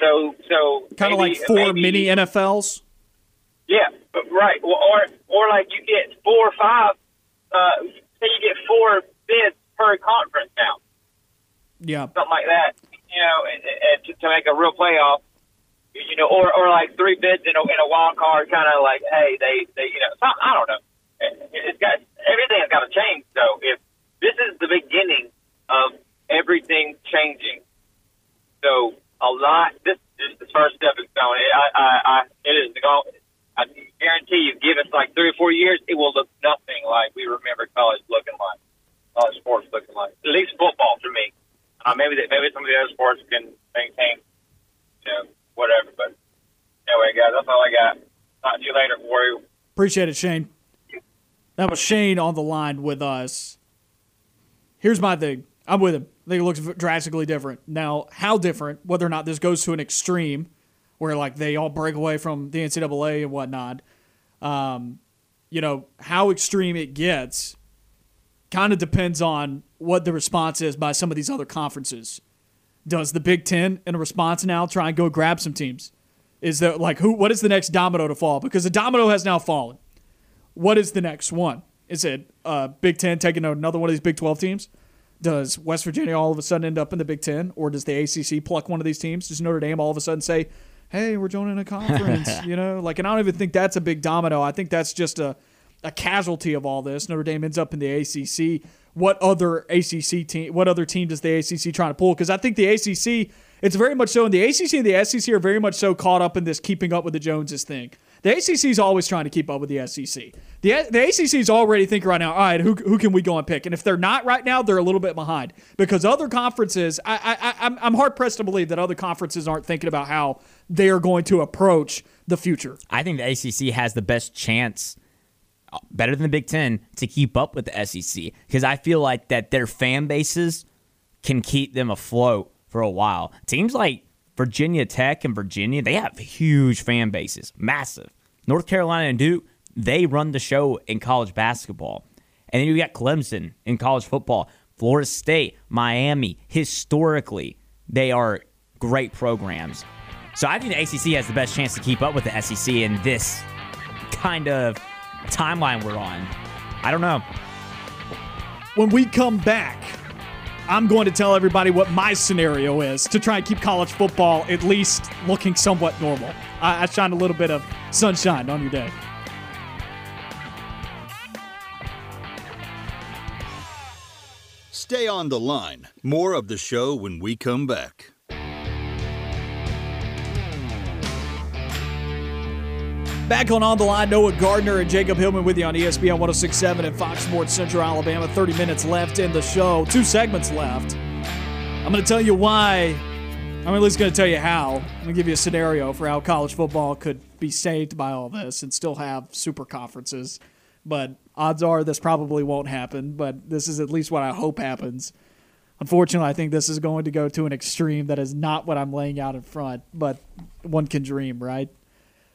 so so Kind of like four maybe- mini NFLs. yeah, right, or or, or like you get four or five. Uh, say you get four bids per conference now, Yeah. something like that. You know, and, and to, to make a real playoff. You know, or or like three bids in a in a wild card, kind of like, hey, they they you know, some, I don't know. It, it's got everything's got to change. So if this is the beginning of everything changing, so a lot. This is the first stepping stone. I, I, I it is the goal. I guarantee you, give us like three or four years, it will look nothing like we remember college looking like, college sports looking like. At least football for me. Uh, maybe maybe some of the other sports can maintain, you know, whatever. But anyway, guys, that's all I got. Talk to you later, Warrior. Appreciate it, Shane. That was Shane on the line with us. Here's my thing. I'm with him. I think it looks drastically different. Now, how different, whether or not this goes to an extreme where like they all break away from the NCAA and whatnot, um, you know, how extreme it gets kind of depends on what the response is by some of these other conferences. Does the Big Ten, in a response now, try and go grab some teams? Is that like who? What is the next domino to fall? Because the domino has now fallen. What is the next one? Is it uh, Big Ten taking another one of these Big Twelve teams? Does West Virginia all of a sudden end up in the Big Ten, or does the ACC pluck one of these teams? Does Notre Dame all of a sudden say, "Hey, we're joining a conference"? you know, like, and I don't even think that's a big domino. I think that's just a a casualty of all this. Notre Dame ends up in the ACC. What other ACC team? What other team does the ACC trying to pull? Because I think the ACC, it's very much so, and the ACC and the SEC are very much so caught up in this keeping up with the Joneses thing. The ACC is always trying to keep up with the SEC. The, the ACC is already thinking right now, all right, who, who can we go and pick? And if they're not right now, they're a little bit behind because other conferences, I, I, I'm, I'm hard pressed to believe that other conferences aren't thinking about how they are going to approach the future. I think the ACC has the best chance, uh, better than the Big Ten, to keep up with the SEC because I feel like that their fan bases can keep them afloat for a while. Teams like Virginia Tech and Virginia, they have huge fan bases, massive. North Carolina and Duke, they run the show in college basketball. And then you got Clemson in college football, Florida State, Miami. Historically, they are great programs. So I think the ACC has the best chance to keep up with the SEC in this kind of timeline we're on. I don't know. When we come back, I'm going to tell everybody what my scenario is to try and keep college football at least looking somewhat normal. I, I shine a little bit of sunshine on your day. Stay on the line. More of the show when we come back. Back on On the Line, Noah Gardner and Jacob Hillman with you on ESPN 1067 and Fox Sports Central Alabama. 30 minutes left in the show, two segments left. I'm going to tell you why. I'm at least going to tell you how. I'm going to give you a scenario for how college football could be saved by all this and still have super conferences. But odds are this probably won't happen, but this is at least what I hope happens. Unfortunately, I think this is going to go to an extreme that is not what I'm laying out in front, but one can dream, right?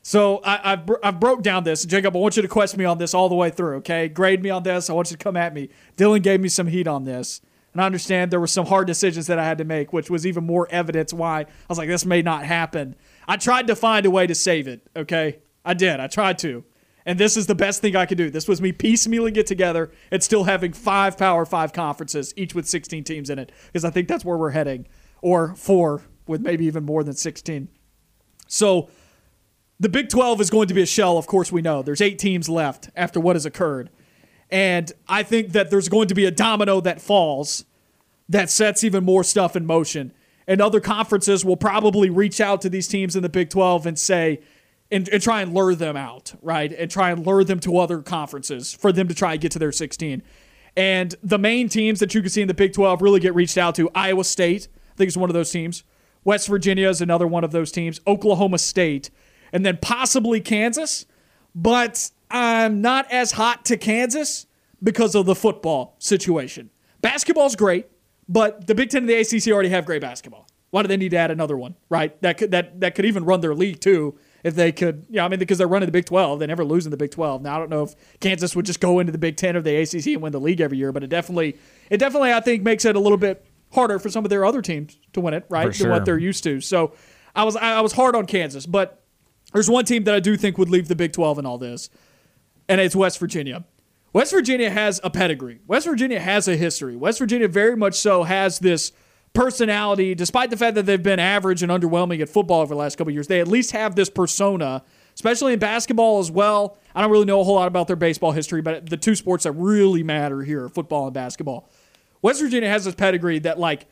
So I, I've, bro- I've broke down this. Jacob, I want you to quest me on this all the way through, okay? Grade me on this. I want you to come at me. Dylan gave me some heat on this. And I understand there were some hard decisions that I had to make, which was even more evidence why I was like, this may not happen. I tried to find a way to save it, okay? I did. I tried to. And this is the best thing I could do. This was me piecemealing it together and still having five Power Five conferences, each with 16 teams in it, because I think that's where we're heading, or four with maybe even more than 16. So the Big 12 is going to be a shell, of course, we know. There's eight teams left after what has occurred. And I think that there's going to be a domino that falls that sets even more stuff in motion. And other conferences will probably reach out to these teams in the Big 12 and say, and, and try and lure them out, right? And try and lure them to other conferences for them to try and get to their 16. And the main teams that you can see in the Big 12 really get reached out to Iowa State, I think is one of those teams. West Virginia is another one of those teams. Oklahoma State, and then possibly Kansas. But I'm not as hot to Kansas because of the football situation. Basketball's great, but the Big Ten and the ACC already have great basketball. Why do they need to add another one, right? That could that that could even run their league too if they could. Yeah, I mean because they're running the Big 12, they never lose in the Big 12. Now I don't know if Kansas would just go into the Big 10 or the ACC and win the league every year, but it definitely it definitely I think makes it a little bit harder for some of their other teams to win it, right? For Than sure. what they're used to. So I was I was hard on Kansas, but There's one team that I do think would leave the Big 12 in all this, and it's West Virginia. West Virginia has a pedigree. West Virginia has a history. West Virginia very much so has this personality, despite the fact that they've been average and underwhelming at football over the last couple years. They at least have this persona, especially in basketball as well. I don't really know a whole lot about their baseball history, but the two sports that really matter here, football and basketball. West Virginia has this pedigree that like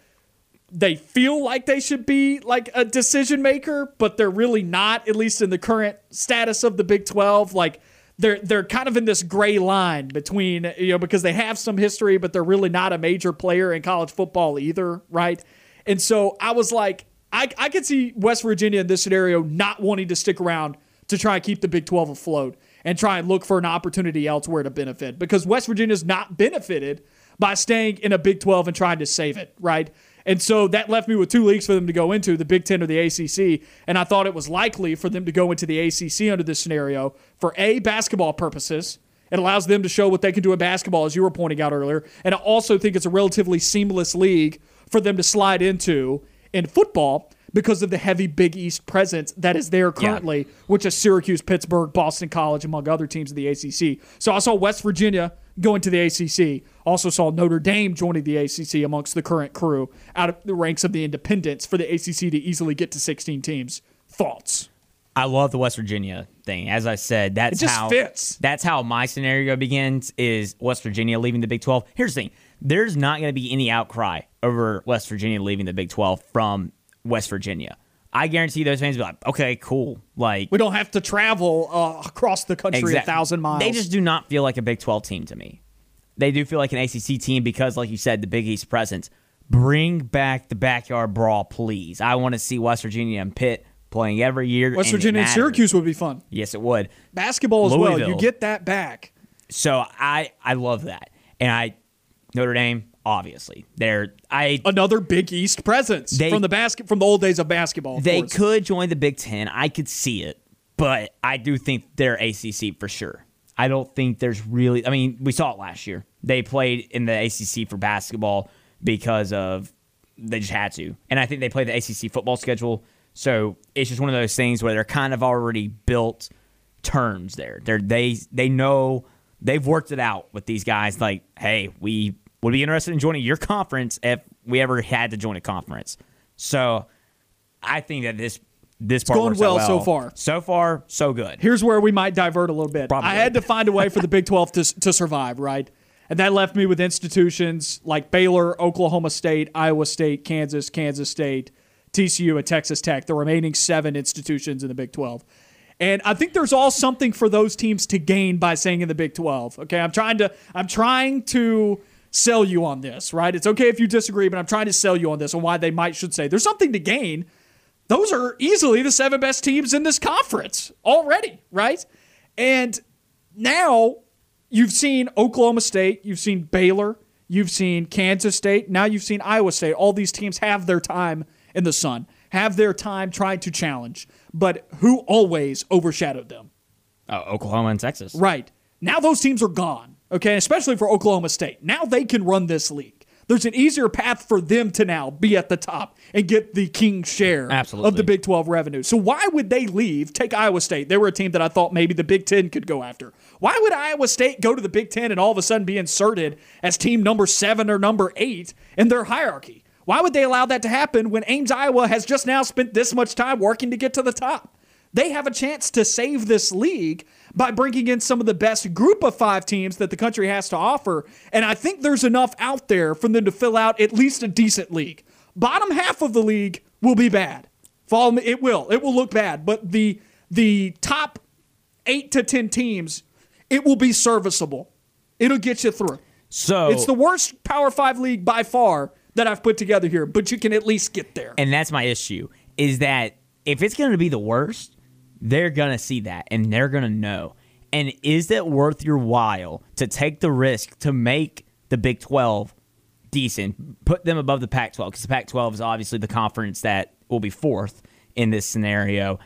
they feel like they should be like a decision maker, but they're really not, at least in the current status of the Big 12. Like they're they're kind of in this gray line between you know because they have some history, but they're really not a major player in college football either, right? And so I was like, I I could see West Virginia in this scenario not wanting to stick around to try and keep the Big 12 afloat and try and look for an opportunity elsewhere to benefit because West Virginia's not benefited by staying in a Big 12 and trying to save it, right? And so that left me with two leagues for them to go into the Big Ten or the ACC. And I thought it was likely for them to go into the ACC under this scenario for A, basketball purposes. It allows them to show what they can do in basketball, as you were pointing out earlier. And I also think it's a relatively seamless league for them to slide into in football because of the heavy Big East presence that is there currently, yeah. which is Syracuse, Pittsburgh, Boston College, among other teams in the ACC. So I saw West Virginia going to the ACC. Also saw Notre Dame joining the ACC amongst the current crew out of the ranks of the independents for the ACC to easily get to 16 teams. Thoughts? I love the West Virginia thing. As I said, that's how fits. That's how my scenario begins. Is West Virginia leaving the Big 12? Here's the thing: there's not going to be any outcry over West Virginia leaving the Big 12 from West Virginia. I guarantee those fans be like, okay, cool. Like we don't have to travel uh, across the country exactly. a thousand miles. They just do not feel like a Big Twelve team to me. They do feel like an ACC team because, like you said, the Big East presence. Bring back the backyard brawl, please. I want to see West Virginia and Pitt playing every year. West Virginia and Syracuse would be fun. Yes, it would. Basketball as Louisville. well. You get that back. So I I love that, and I Notre Dame obviously. They're I another Big East presence they, from the basket from the old days of basketball. Of they course. could join the Big Ten. I could see it, but I do think they're ACC for sure. I don't think there's really. I mean, we saw it last year. They played in the ACC for basketball because of they just had to, and I think they played the ACC football schedule. So it's just one of those things where they're kind of already built terms there. They're, they they know they've worked it out with these guys. Like, hey, we would be interested in joining your conference if we ever had to join a conference. So I think that this this it's part going well, well, so far. So far, so good. Here's where we might divert a little bit. Probably. I had to find a way for the Big 12 to, to survive, right? And that left me with institutions like Baylor, Oklahoma State, Iowa State, Kansas, Kansas State, TCU, and Texas Tech, the remaining seven institutions in the Big 12. And I think there's all something for those teams to gain by saying in the Big 12. Okay, I'm trying to I'm trying to sell you on this, right? It's okay if you disagree, but I'm trying to sell you on this and why they might should say there's something to gain. Those are easily the seven best teams in this conference already, right? And now you've seen Oklahoma State, you've seen Baylor, you've seen Kansas State, now you've seen Iowa State. All these teams have their time in the sun, have their time trying to challenge. But who always overshadowed them? Uh, Oklahoma and Texas. Right. Now those teams are gone okay, especially for Oklahoma State. Now they can run this league. There's an easier path for them to now be at the top and get the king share Absolutely. of the Big 12 revenue. So why would they leave? Take Iowa State. They were a team that I thought maybe the Big 10 could go after. Why would Iowa State go to the Big 10 and all of a sudden be inserted as team number 7 or number 8 in their hierarchy? Why would they allow that to happen when Ames, Iowa has just now spent this much time working to get to the top? They have a chance to save this league by bringing in some of the best group of five teams that the country has to offer. And I think there's enough out there for them to fill out at least a decent league. Bottom half of the league will be bad. Follow me, it will. It will look bad. But the the top eight to ten teams, it will be serviceable. It'll get you through. So it's the worst Power Five league by far that I've put together here, but you can at least get there. And that's my issue is that if it's going to be the worst, they're going to see that and they're going to know. And is it worth your while to take the risk to make the Big 12 decent, put them above the Pac 12? Because the Pac 12 is obviously the conference that will be fourth in this scenario.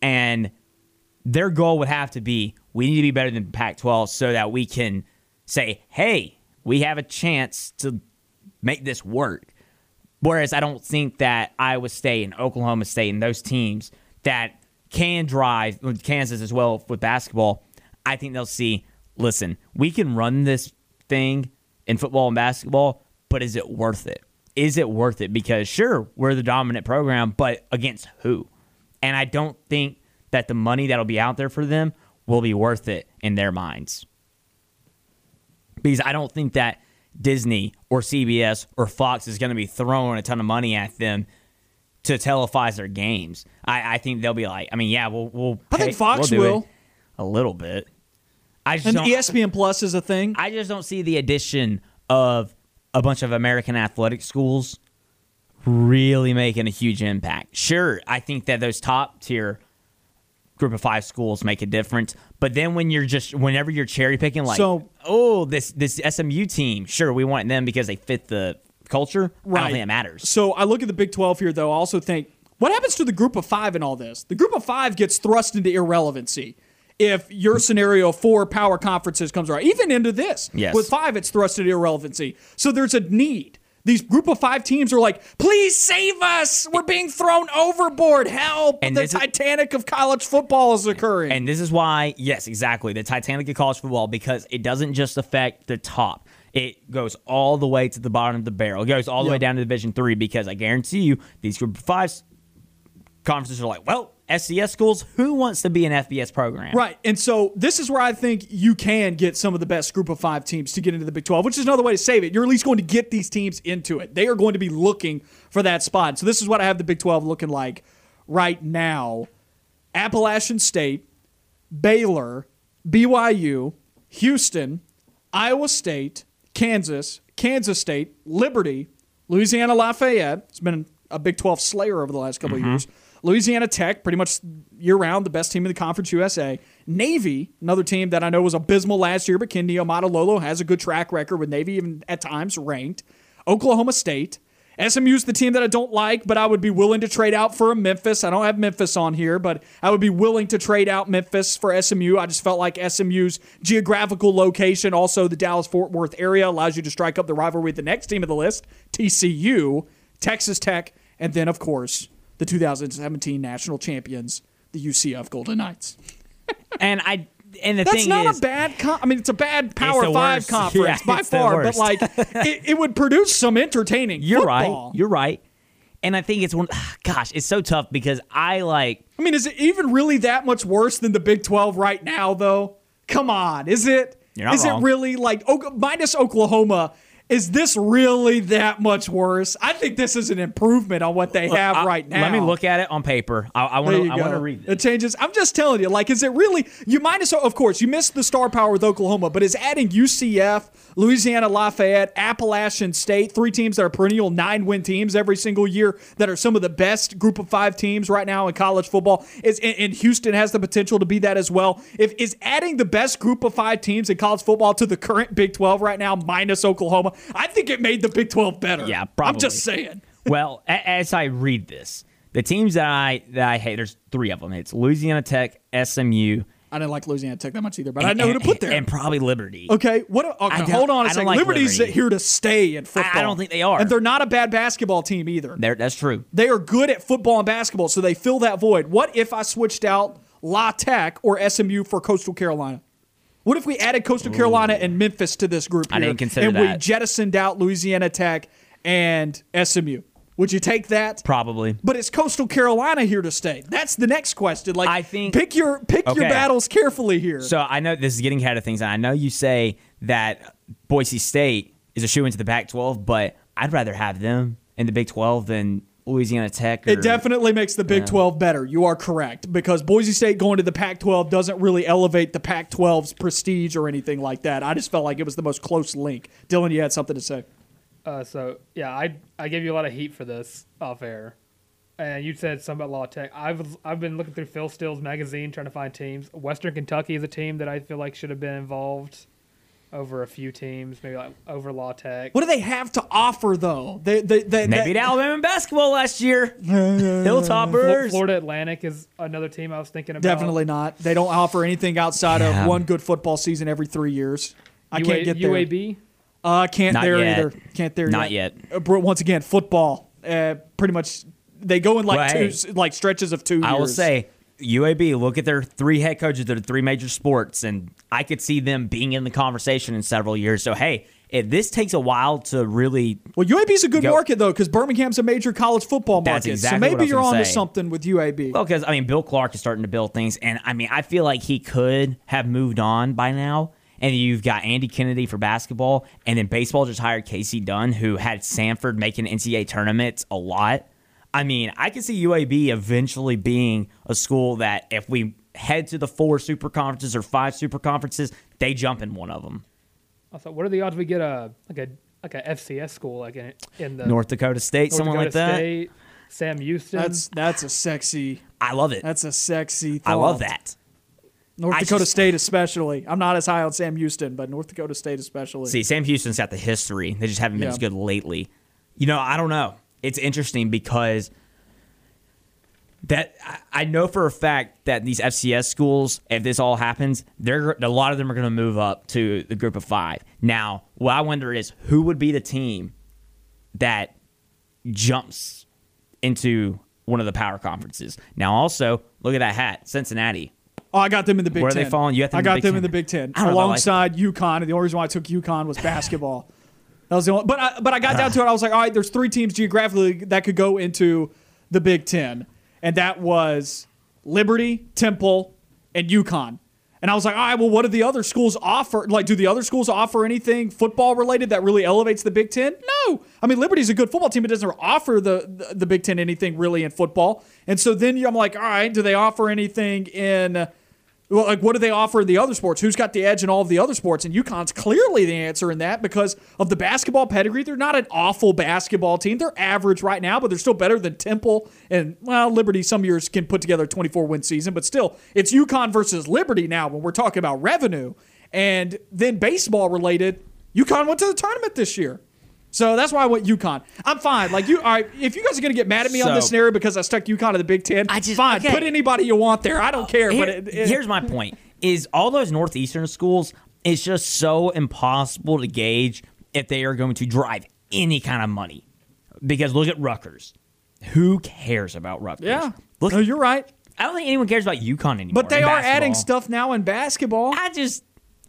And their goal would have to be we need to be better than Pac 12 so that we can say, hey, we have a chance to make this work. Whereas I don't think that Iowa State and Oklahoma State and those teams that can drive Kansas as well with basketball, I think they'll see. Listen, we can run this thing in football and basketball, but is it worth it? Is it worth it? Because sure, we're the dominant program, but against who? And I don't think that the money that'll be out there for them will be worth it in their minds. Because I don't think that Disney or CBS or Fox is going to be throwing a ton of money at them to televise their games. I, I think they'll be like, I mean, yeah, we'll. we'll I think Fox we'll will. a little bit. I just And don't, ESPN Plus is a thing. I just don't see the addition of a bunch of American athletic schools really making a huge impact. Sure, I think that those top tier group of five schools make a difference, but then when you're just whenever you're cherry picking, like, So- oh, this this SMU team, sure, we want them because they fit the culture. I don't think it matters. So I look at the Big 12 here, though. I also think what happens to the group of five in all this? The group of five gets thrust into irrelevancy if your scenario of four power conferences comes around. Even into this. Yes. With five, it's thrust into irrelevancy. So there's a need. These group of five teams are like, please save us. We're being thrown overboard. Help. And the this is- Titanic of college football is occurring. And this is why, yes, exactly, the Titanic of college football because it doesn't just affect the top. It goes all the way to the bottom of the barrel. It goes all the way down to Division Three because I guarantee you, these Group of Five conferences are like, well, FCS schools, who wants to be an FBS program? Right. And so this is where I think you can get some of the best group of five teams to get into the Big 12, which is another way to save it. You're at least going to get these teams into it. They are going to be looking for that spot. So this is what I have the Big 12 looking like right now Appalachian State, Baylor, BYU, Houston, Iowa State, Kansas, Kansas State, Liberty, Louisiana Lafayette. It's been a Big 12 slayer over the last couple of mm-hmm. years. Louisiana Tech, pretty much year round, the best team in the Conference USA. Navy, another team that I know was abysmal last year, but Ken Niumatalolo has a good track record with Navy, even at times ranked. Oklahoma State. SMU's the team that I don't like, but I would be willing to trade out for a Memphis. I don't have Memphis on here, but I would be willing to trade out Memphis for SMU. I just felt like SMU's geographical location, also the Dallas Fort Worth area, allows you to strike up the rivalry with the next team of the list, TCU, Texas Tech, and then, of course, the 2017 national champions, the UCF Golden Knights. And I and the That's not is, a bad. Com- I mean, it's a bad Power Five worst. conference Yeah, by far, but like it, it would produce some entertaining. you're football. right. You're right. And I think it's one. Gosh, it's so tough because I like. I mean, is it even really that much worse than the Big 12 right now, though? Come on, is it? Is wrong. it really like minus Oklahoma? Is this really that much worse? I think this is an improvement on what they have I- right now. Let me look at it on paper. I, want to. I want to read. It changes. I'm just telling you, like, is it really? You minus, of course, you missed the star power with Oklahoma, but is adding UCF, Louisiana Lafayette, Appalachian State, three teams that are perennial nine win teams every single year that are some of the best group of five teams right now in college football. Is and, and Houston has the potential to be that as well. If is adding the best group of five teams in college football to the current Big 12 right now, minus Oklahoma, I think it made the Big 12 better. Yeah, probably. I'm just saying. well, a- as I read this, the teams that I that I hate, there's three of them. It's Louisiana Tech, SMU, I didn't like Louisiana Tech that much either, but I know who to put there. and probably Liberty. Okay, what? Okay, hold on a I second. like Liberty's Liberty. here to stay in football. I don't think they are. and they're not a bad basketball team either. There, that's true. They are good at football and basketball, so they fill that void. What if I switched out La Tech or SMU for Coastal Carolina? What if we added Coastal Carolina and Memphis to this group I didn't consider and we jettisoned out Louisiana Tech and SMU? Would you take that? Probably. But is Coastal Carolina here to stay? That's the next question. Like, I think- pick your pick your battles carefully here. So I know this is getting ahead of things, and I know you say that Boise State is a shoe into the Pac-12, but I'd rather have them in the Big 12 than Louisiana Tech. Or, It definitely makes the Big 12 better. You are correct. Because Boise State going to the Pac 12 doesn't really elevate the Pac 12's prestige or anything like that. I just felt like it was the most close link. Dylan, you had something to say. Uh, so yeah, I I gave you a lot of heat for this off air, and you said something about La Tech. I've I've been looking through Phil Steele's magazine trying to find teams. Western Kentucky is a team that I feel like should have been involved over a few teams, maybe like over La Tech. What do they have to offer, though? They, they, they, Maybe they- at Alabama in basketball last year. Hilltoppers. Florida Atlantic is another team I was thinking about. Definitely not. They don't offer anything outside Yeah. of one good football season every three years. I UA, can't get there. UAB. Uh, can't Not there yet. either. Can't there Not yet. Uh, once again, football. Uh, pretty much, they go in like Well, two, like stretches of two. I will say UAB, look at their three head coaches that are three major sports, and I could see them being in the conversation in several years. So, hey, if this takes a while to really Well, UAB's a good Go- market though, because Birmingham's a major college football That's market. exactly so maybe you're gonna onto something with UAB. Well, because I mean, Bill Clark is starting to build things, and I mean, I feel like he could have moved on by now. And you've got Andy Kennedy for basketball, and then baseball just hired Casey Dunn, who had Samford making NCAA tournaments a lot. I mean, I can see UAB eventually being a school that if we head to the four super conferences or five super conferences, they jump in one of them. I thought, what are the odds we get a like a like a FCS school like in, in the North Dakota State, North someone Dakota like that. State, Sam Houston. That's that's a sexy. I love it. That's a sexy. Thought. I love that. North I Dakota just- State especially. I'm not as high on Sam Houston, but North Dakota State especially. See, Sam Houston's got the history. They just haven't been Yeah. as good lately. You know, I don't know. It's interesting because that I- know for a fact that these FCS schools, if this all happens, they're a lot of them are going to move up to the group of five. Now, what I wonder is who would be the team that jumps into one of the power conferences. Now, also look at that hat, Cincinnati. Oh, I got them in the Big Where are Ten. they falling? You got them I in the got them Ten. in the Big Ten I don't know if I like- alongside UConn. And the only reason why I took UConn was basketball. That was the only. But I, but I got down to it. I was like, all right, there's three teams geographically that could go into the Big Ten, and that was Liberty, Temple, and UConn. And I was like, all right, well, what do the other schools offer? Like, do the other schools offer anything football related that really elevates the Big Ten? No. I mean, Liberty's a good football team, but doesn't offer the, the, the Big Ten anything really in football. And so then I'm like, all right, do they offer anything in. Well, like, what do they offer in the other sports? Who's got the edge in all of the other sports? And UConn's clearly the answer in that because of the basketball pedigree. They're not an awful basketball team. They're average right now, but they're still better than Temple and well, Liberty. Some years can put together a 24 win season, but still, it's UConn versus Liberty now when we're talking about revenue. And then baseball related, UConn went to the tournament this year. So that's why I went UConn. I'm fine. Like you, all right. If you guys are gonna get mad at me on this So- scenario because I stuck UConn to the Big Ten, I just- fine. okay. Put anybody you want there. I don't care. Here- but it, it- here's my point: is all those northeastern schools. It's just so impossible to gauge if they are going to drive any kind of money. Because look at Rutgers. Who cares about Rutgers? Yeah. Look, no, you're right. I don't think anyone cares about UConn anymore. But they in are adding stuff now in basketball. I just,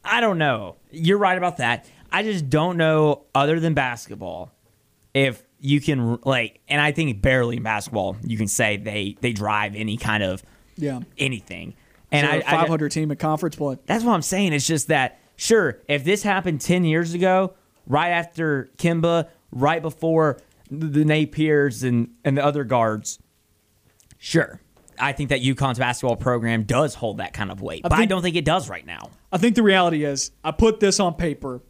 I don't know. You're right about that. I just don't know, other than basketball, if you can like, and I think barely in basketball you can say they they drive any kind of Yeah. anything. And And I, I 500 team in conference play. that's what I'm saying. It's just that, sure, if this happened 10 years ago, right after Kemba, right before the the Napiers and, and the other guards, sure. I think that UConn's basketball program does hold that kind of weight, but I don't think it does right now. I think the reality is, I put this on paper.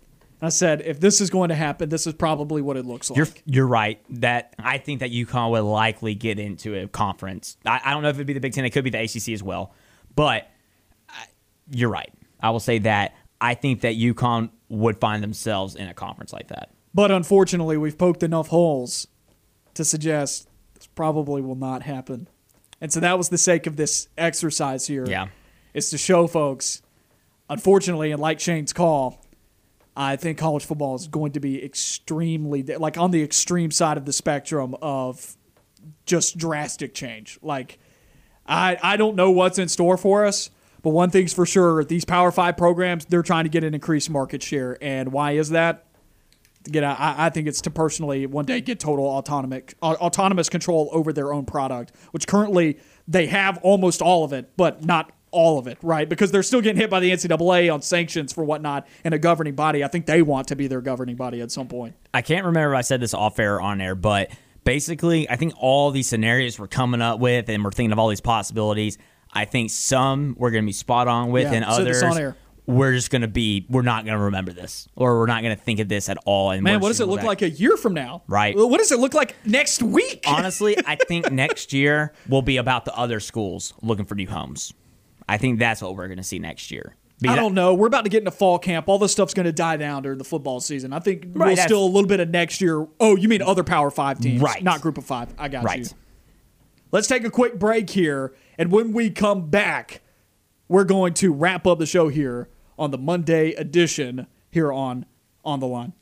I said, if this is going to happen, this is probably what it looks like. You're you're right that I think that UConn would likely get into a conference. I, I don't know if it'd be the Big Ten. It could be the ACC as well, but I, you're right. I will say that I think that UConn would find themselves in a conference like that. but unfortunately, we've poked enough holes to suggest this probably will not happen. And so that was the sake of this exercise here. Yeah. Is to show folks, unfortunately, and like Shane's call, I think college football is going to be extremely, like on the extreme side of the spectrum of just drastic change. Like, I, I don't know what's in store for us, but one thing's for sure these Power Five programs, they're trying to get an increased market share. And why is that? Get out, I, I think it's to personally one day get total autonomic, autonomous control over their own product, which currently they have almost all of it, but not all of it, right? Because they're still getting hit by the NCAA on sanctions for whatnot and a governing body. I think they want to be their governing body at some point. I can't remember if I said this off air or on air, but basically, I think all these scenarios we're coming up with and we're thinking of all these possibilities. I think some we're going to be spot on with, Yeah, and others on air. we're just going to be we're not going to remember this, or we're not going to think of this at all. And Man, what does it look back- like a year from now? Right. What does it look like next week? Honestly, I think next year will be about the other schools looking for new homes. I think that's what we're going to see next year. I don't know. We're about to get into fall camp. All this stuff's going to die down during the football season. I think Right, we'll still a little bit of next year. Oh, you mean other Power Five teams, Right. Not Group of Five. I got you. Let's take a quick break here, and when we come back, we're going to wrap up the show here on the Monday edition here on On the Line.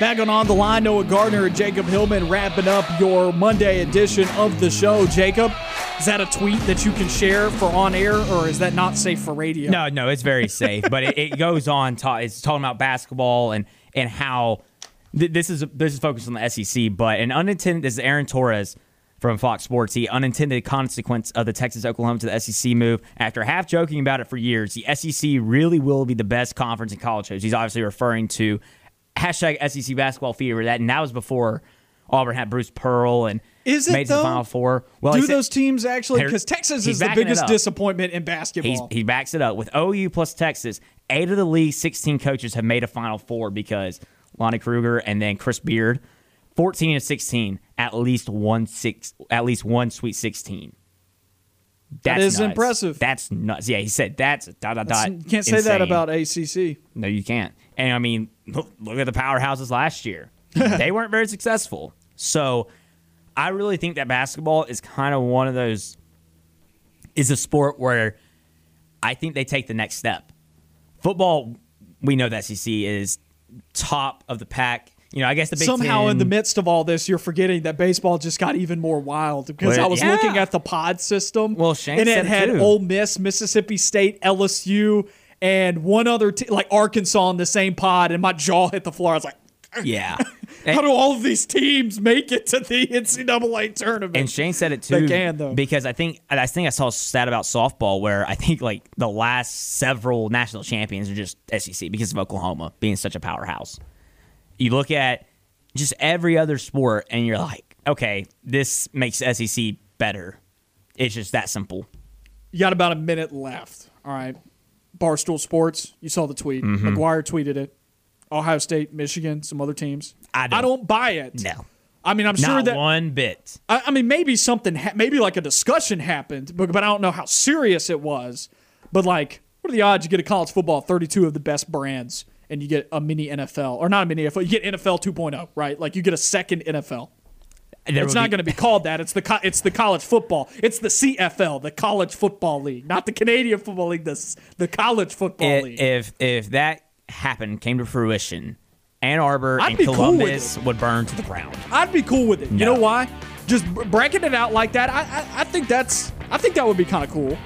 Back on On the Line, Noah Gardner and Jacob Hillman wrapping up your Monday edition of the show. Jacob, is that a tweet that you can share for on air, or is that not safe for radio? No, no, it's very safe. but it, it goes on. Ta- it's talking about basketball and and how th- this is this is focused on the SEC. But an unintended this is Aaron Torres from Fox Sports. The unintended consequence of the Texas Oklahoma to the SEC move. After half joking about it for years, the SEC really will be the best conference in college. Shows. He's obviously referring to hashtag SEC basketball fever. That and that was before Auburn had Bruce Pearl and Is it, made to the? Final Four. Well, Do said- those teams actually? Because Texas is the biggest disappointment in He's, basketball. he backs it up with OU plus Texas. Eight of the league's 16 coaches have made a Final Four because Lonnie Kruger and then Chris Beard. 14 of 16, at least one six, at least one Sweet 16. That That's nuts. impressive. That's nuts. Yeah, he said that's dot dot That's- dot. you can't say that about ACC. No, you can't. And I mean, look, look at the powerhouses last year. they weren't very successful. So I really think that basketball is kind of one of those is a sport where I think they take the next step. Football, we know that SEC is top of the pack. You know, I guess the Big Somehow, in the midst of all this, you're forgetting that baseball just got even more wild because Well, I was yeah. looking at the pod system. Well, Shane and it had too. Ole Miss, Mississippi State, LSU, and one other te- like Arkansas in the same pod, and my jaw hit the floor. I was like, yeah. "How do all of these teams make it to the NCAA tournament?" And Shane said it too. They can, though. Because I think I think I saw a stat about softball where I think like the last several national champions are just SEC because of Oklahoma being such a powerhouse. You look at just every other sport and you're like, okay, this makes SEC better. It's just that simple. You got about a minute left. All right. Barstool Sports, you saw the tweet. Mm-hmm. McGuire tweeted it. Ohio State, Michigan, some other teams. I don't- buy it. No. I mean, I'm sure that one bit. I, I mean, maybe something, ha- maybe like a discussion happened, but, but I don't know how serious it was. But like, what are the odds you get a college football 32 of the best brands and you get a mini NFL or not a mini NFL, you get NFL 2.0, right? Like you get a second NFL. It's not be- going to be called that. It's the co- it's the college football. It's the CFL, the College Football League, not the Canadian Football League. The s- the College Football i- League. if if that happened, came to fruition, Ann Arbor I'd and be cool Columbus would burn to the ground. I'd be cool with it. You know why? Just breaking it out like that. I I, I think that's I think that would be kind of cool.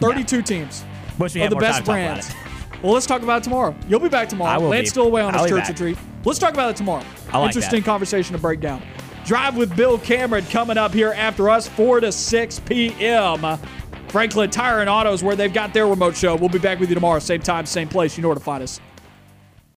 Thirty-two teams Wish we had the best time to talk about brands. Well, let's talk about it tomorrow. You'll be back tomorrow. I will Lance be. still away on his I'll be church back. retreat. Let's talk about it tomorrow. I like Interesting that. conversation to break down. Drive with Bill Cameron coming up here after us, 4 to 6 p.m. Franklin Tire and Autos, where they've got their remote show. We'll be back with you tomorrow, same time, same place. You know where to find us.